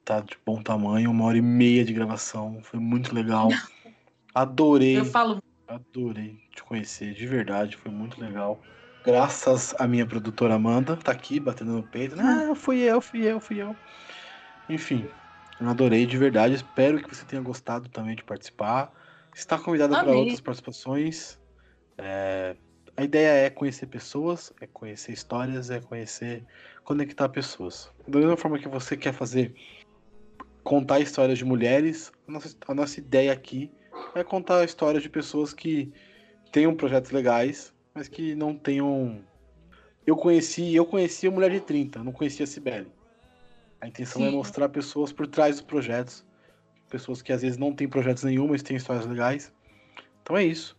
S1: tá de bom tamanho, uma hora e meia de gravação, foi muito legal. Adorei.
S2: Eu falo.
S1: Adorei te conhecer, de verdade, foi muito legal graças à minha produtora Amanda, tá aqui batendo no peito. Ah, fui eu, fui eu, fui eu. Enfim, eu adorei de verdade. Espero que você tenha gostado também de participar. Está convidada para outras participações. É... A ideia é conhecer pessoas, é conhecer histórias, é conhecer, conectar pessoas. Da mesma forma que você quer fazer, contar histórias de mulheres, a nossa, a nossa ideia aqui é contar histórias de pessoas que tenham projetos legais mas que não tenham. Eu conheci, eu conheci a Mulher de 30, não conhecia a Cibele. A intenção é Sim. é mostrar pessoas por trás dos projetos, pessoas que às vezes não têm projetos nenhum, mas têm histórias legais. Então é isso.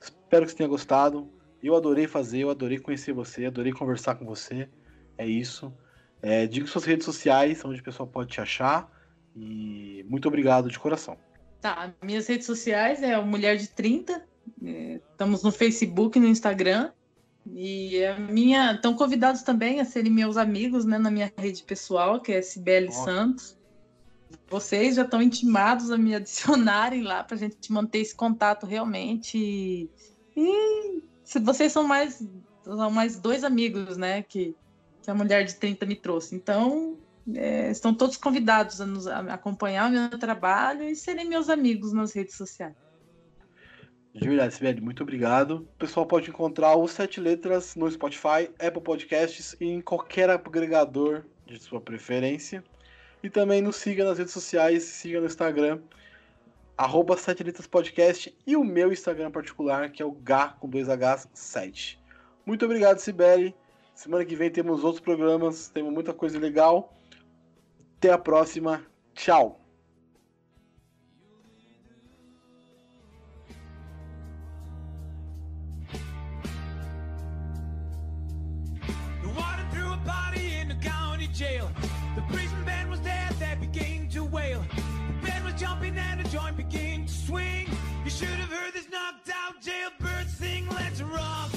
S1: Espero que você tenha gostado. Eu adorei fazer, eu adorei conhecer você, adorei conversar com você. É isso. É, diga suas redes sociais, onde o pessoal pode te achar. E muito obrigado de coração.
S2: Tá, minhas redes sociais é Mulher de 30, é, estamos no Facebook, no Instagram. E a minha. Estão convidados também a serem meus amigos né, na minha rede pessoal, que é Cibele Santos. Vocês já estão intimados a me adicionarem lá para a gente manter esse contato realmente. E se vocês são mais, são mais dois amigos, né? Que, que a mulher de 30 me trouxe. Então, é, estão todos convidados a, nos, a acompanhar o meu trabalho e serem meus amigos nas redes sociais.
S1: De verdade, Sibeli, muito obrigado. O pessoal pode encontrar os Sete Letras no Spotify, Apple Podcasts e em qualquer agregador de sua preferência. E também nos siga nas redes sociais, siga no Instagram, arroba Sete Letras Podcast e o meu Instagram particular, que é o Gá com dois Hs 7. Muito obrigado, Sibeli. Semana que vem temos outros programas, temos muita coisa legal. Até a próxima. Tchau. jailbirds sing, let's rock.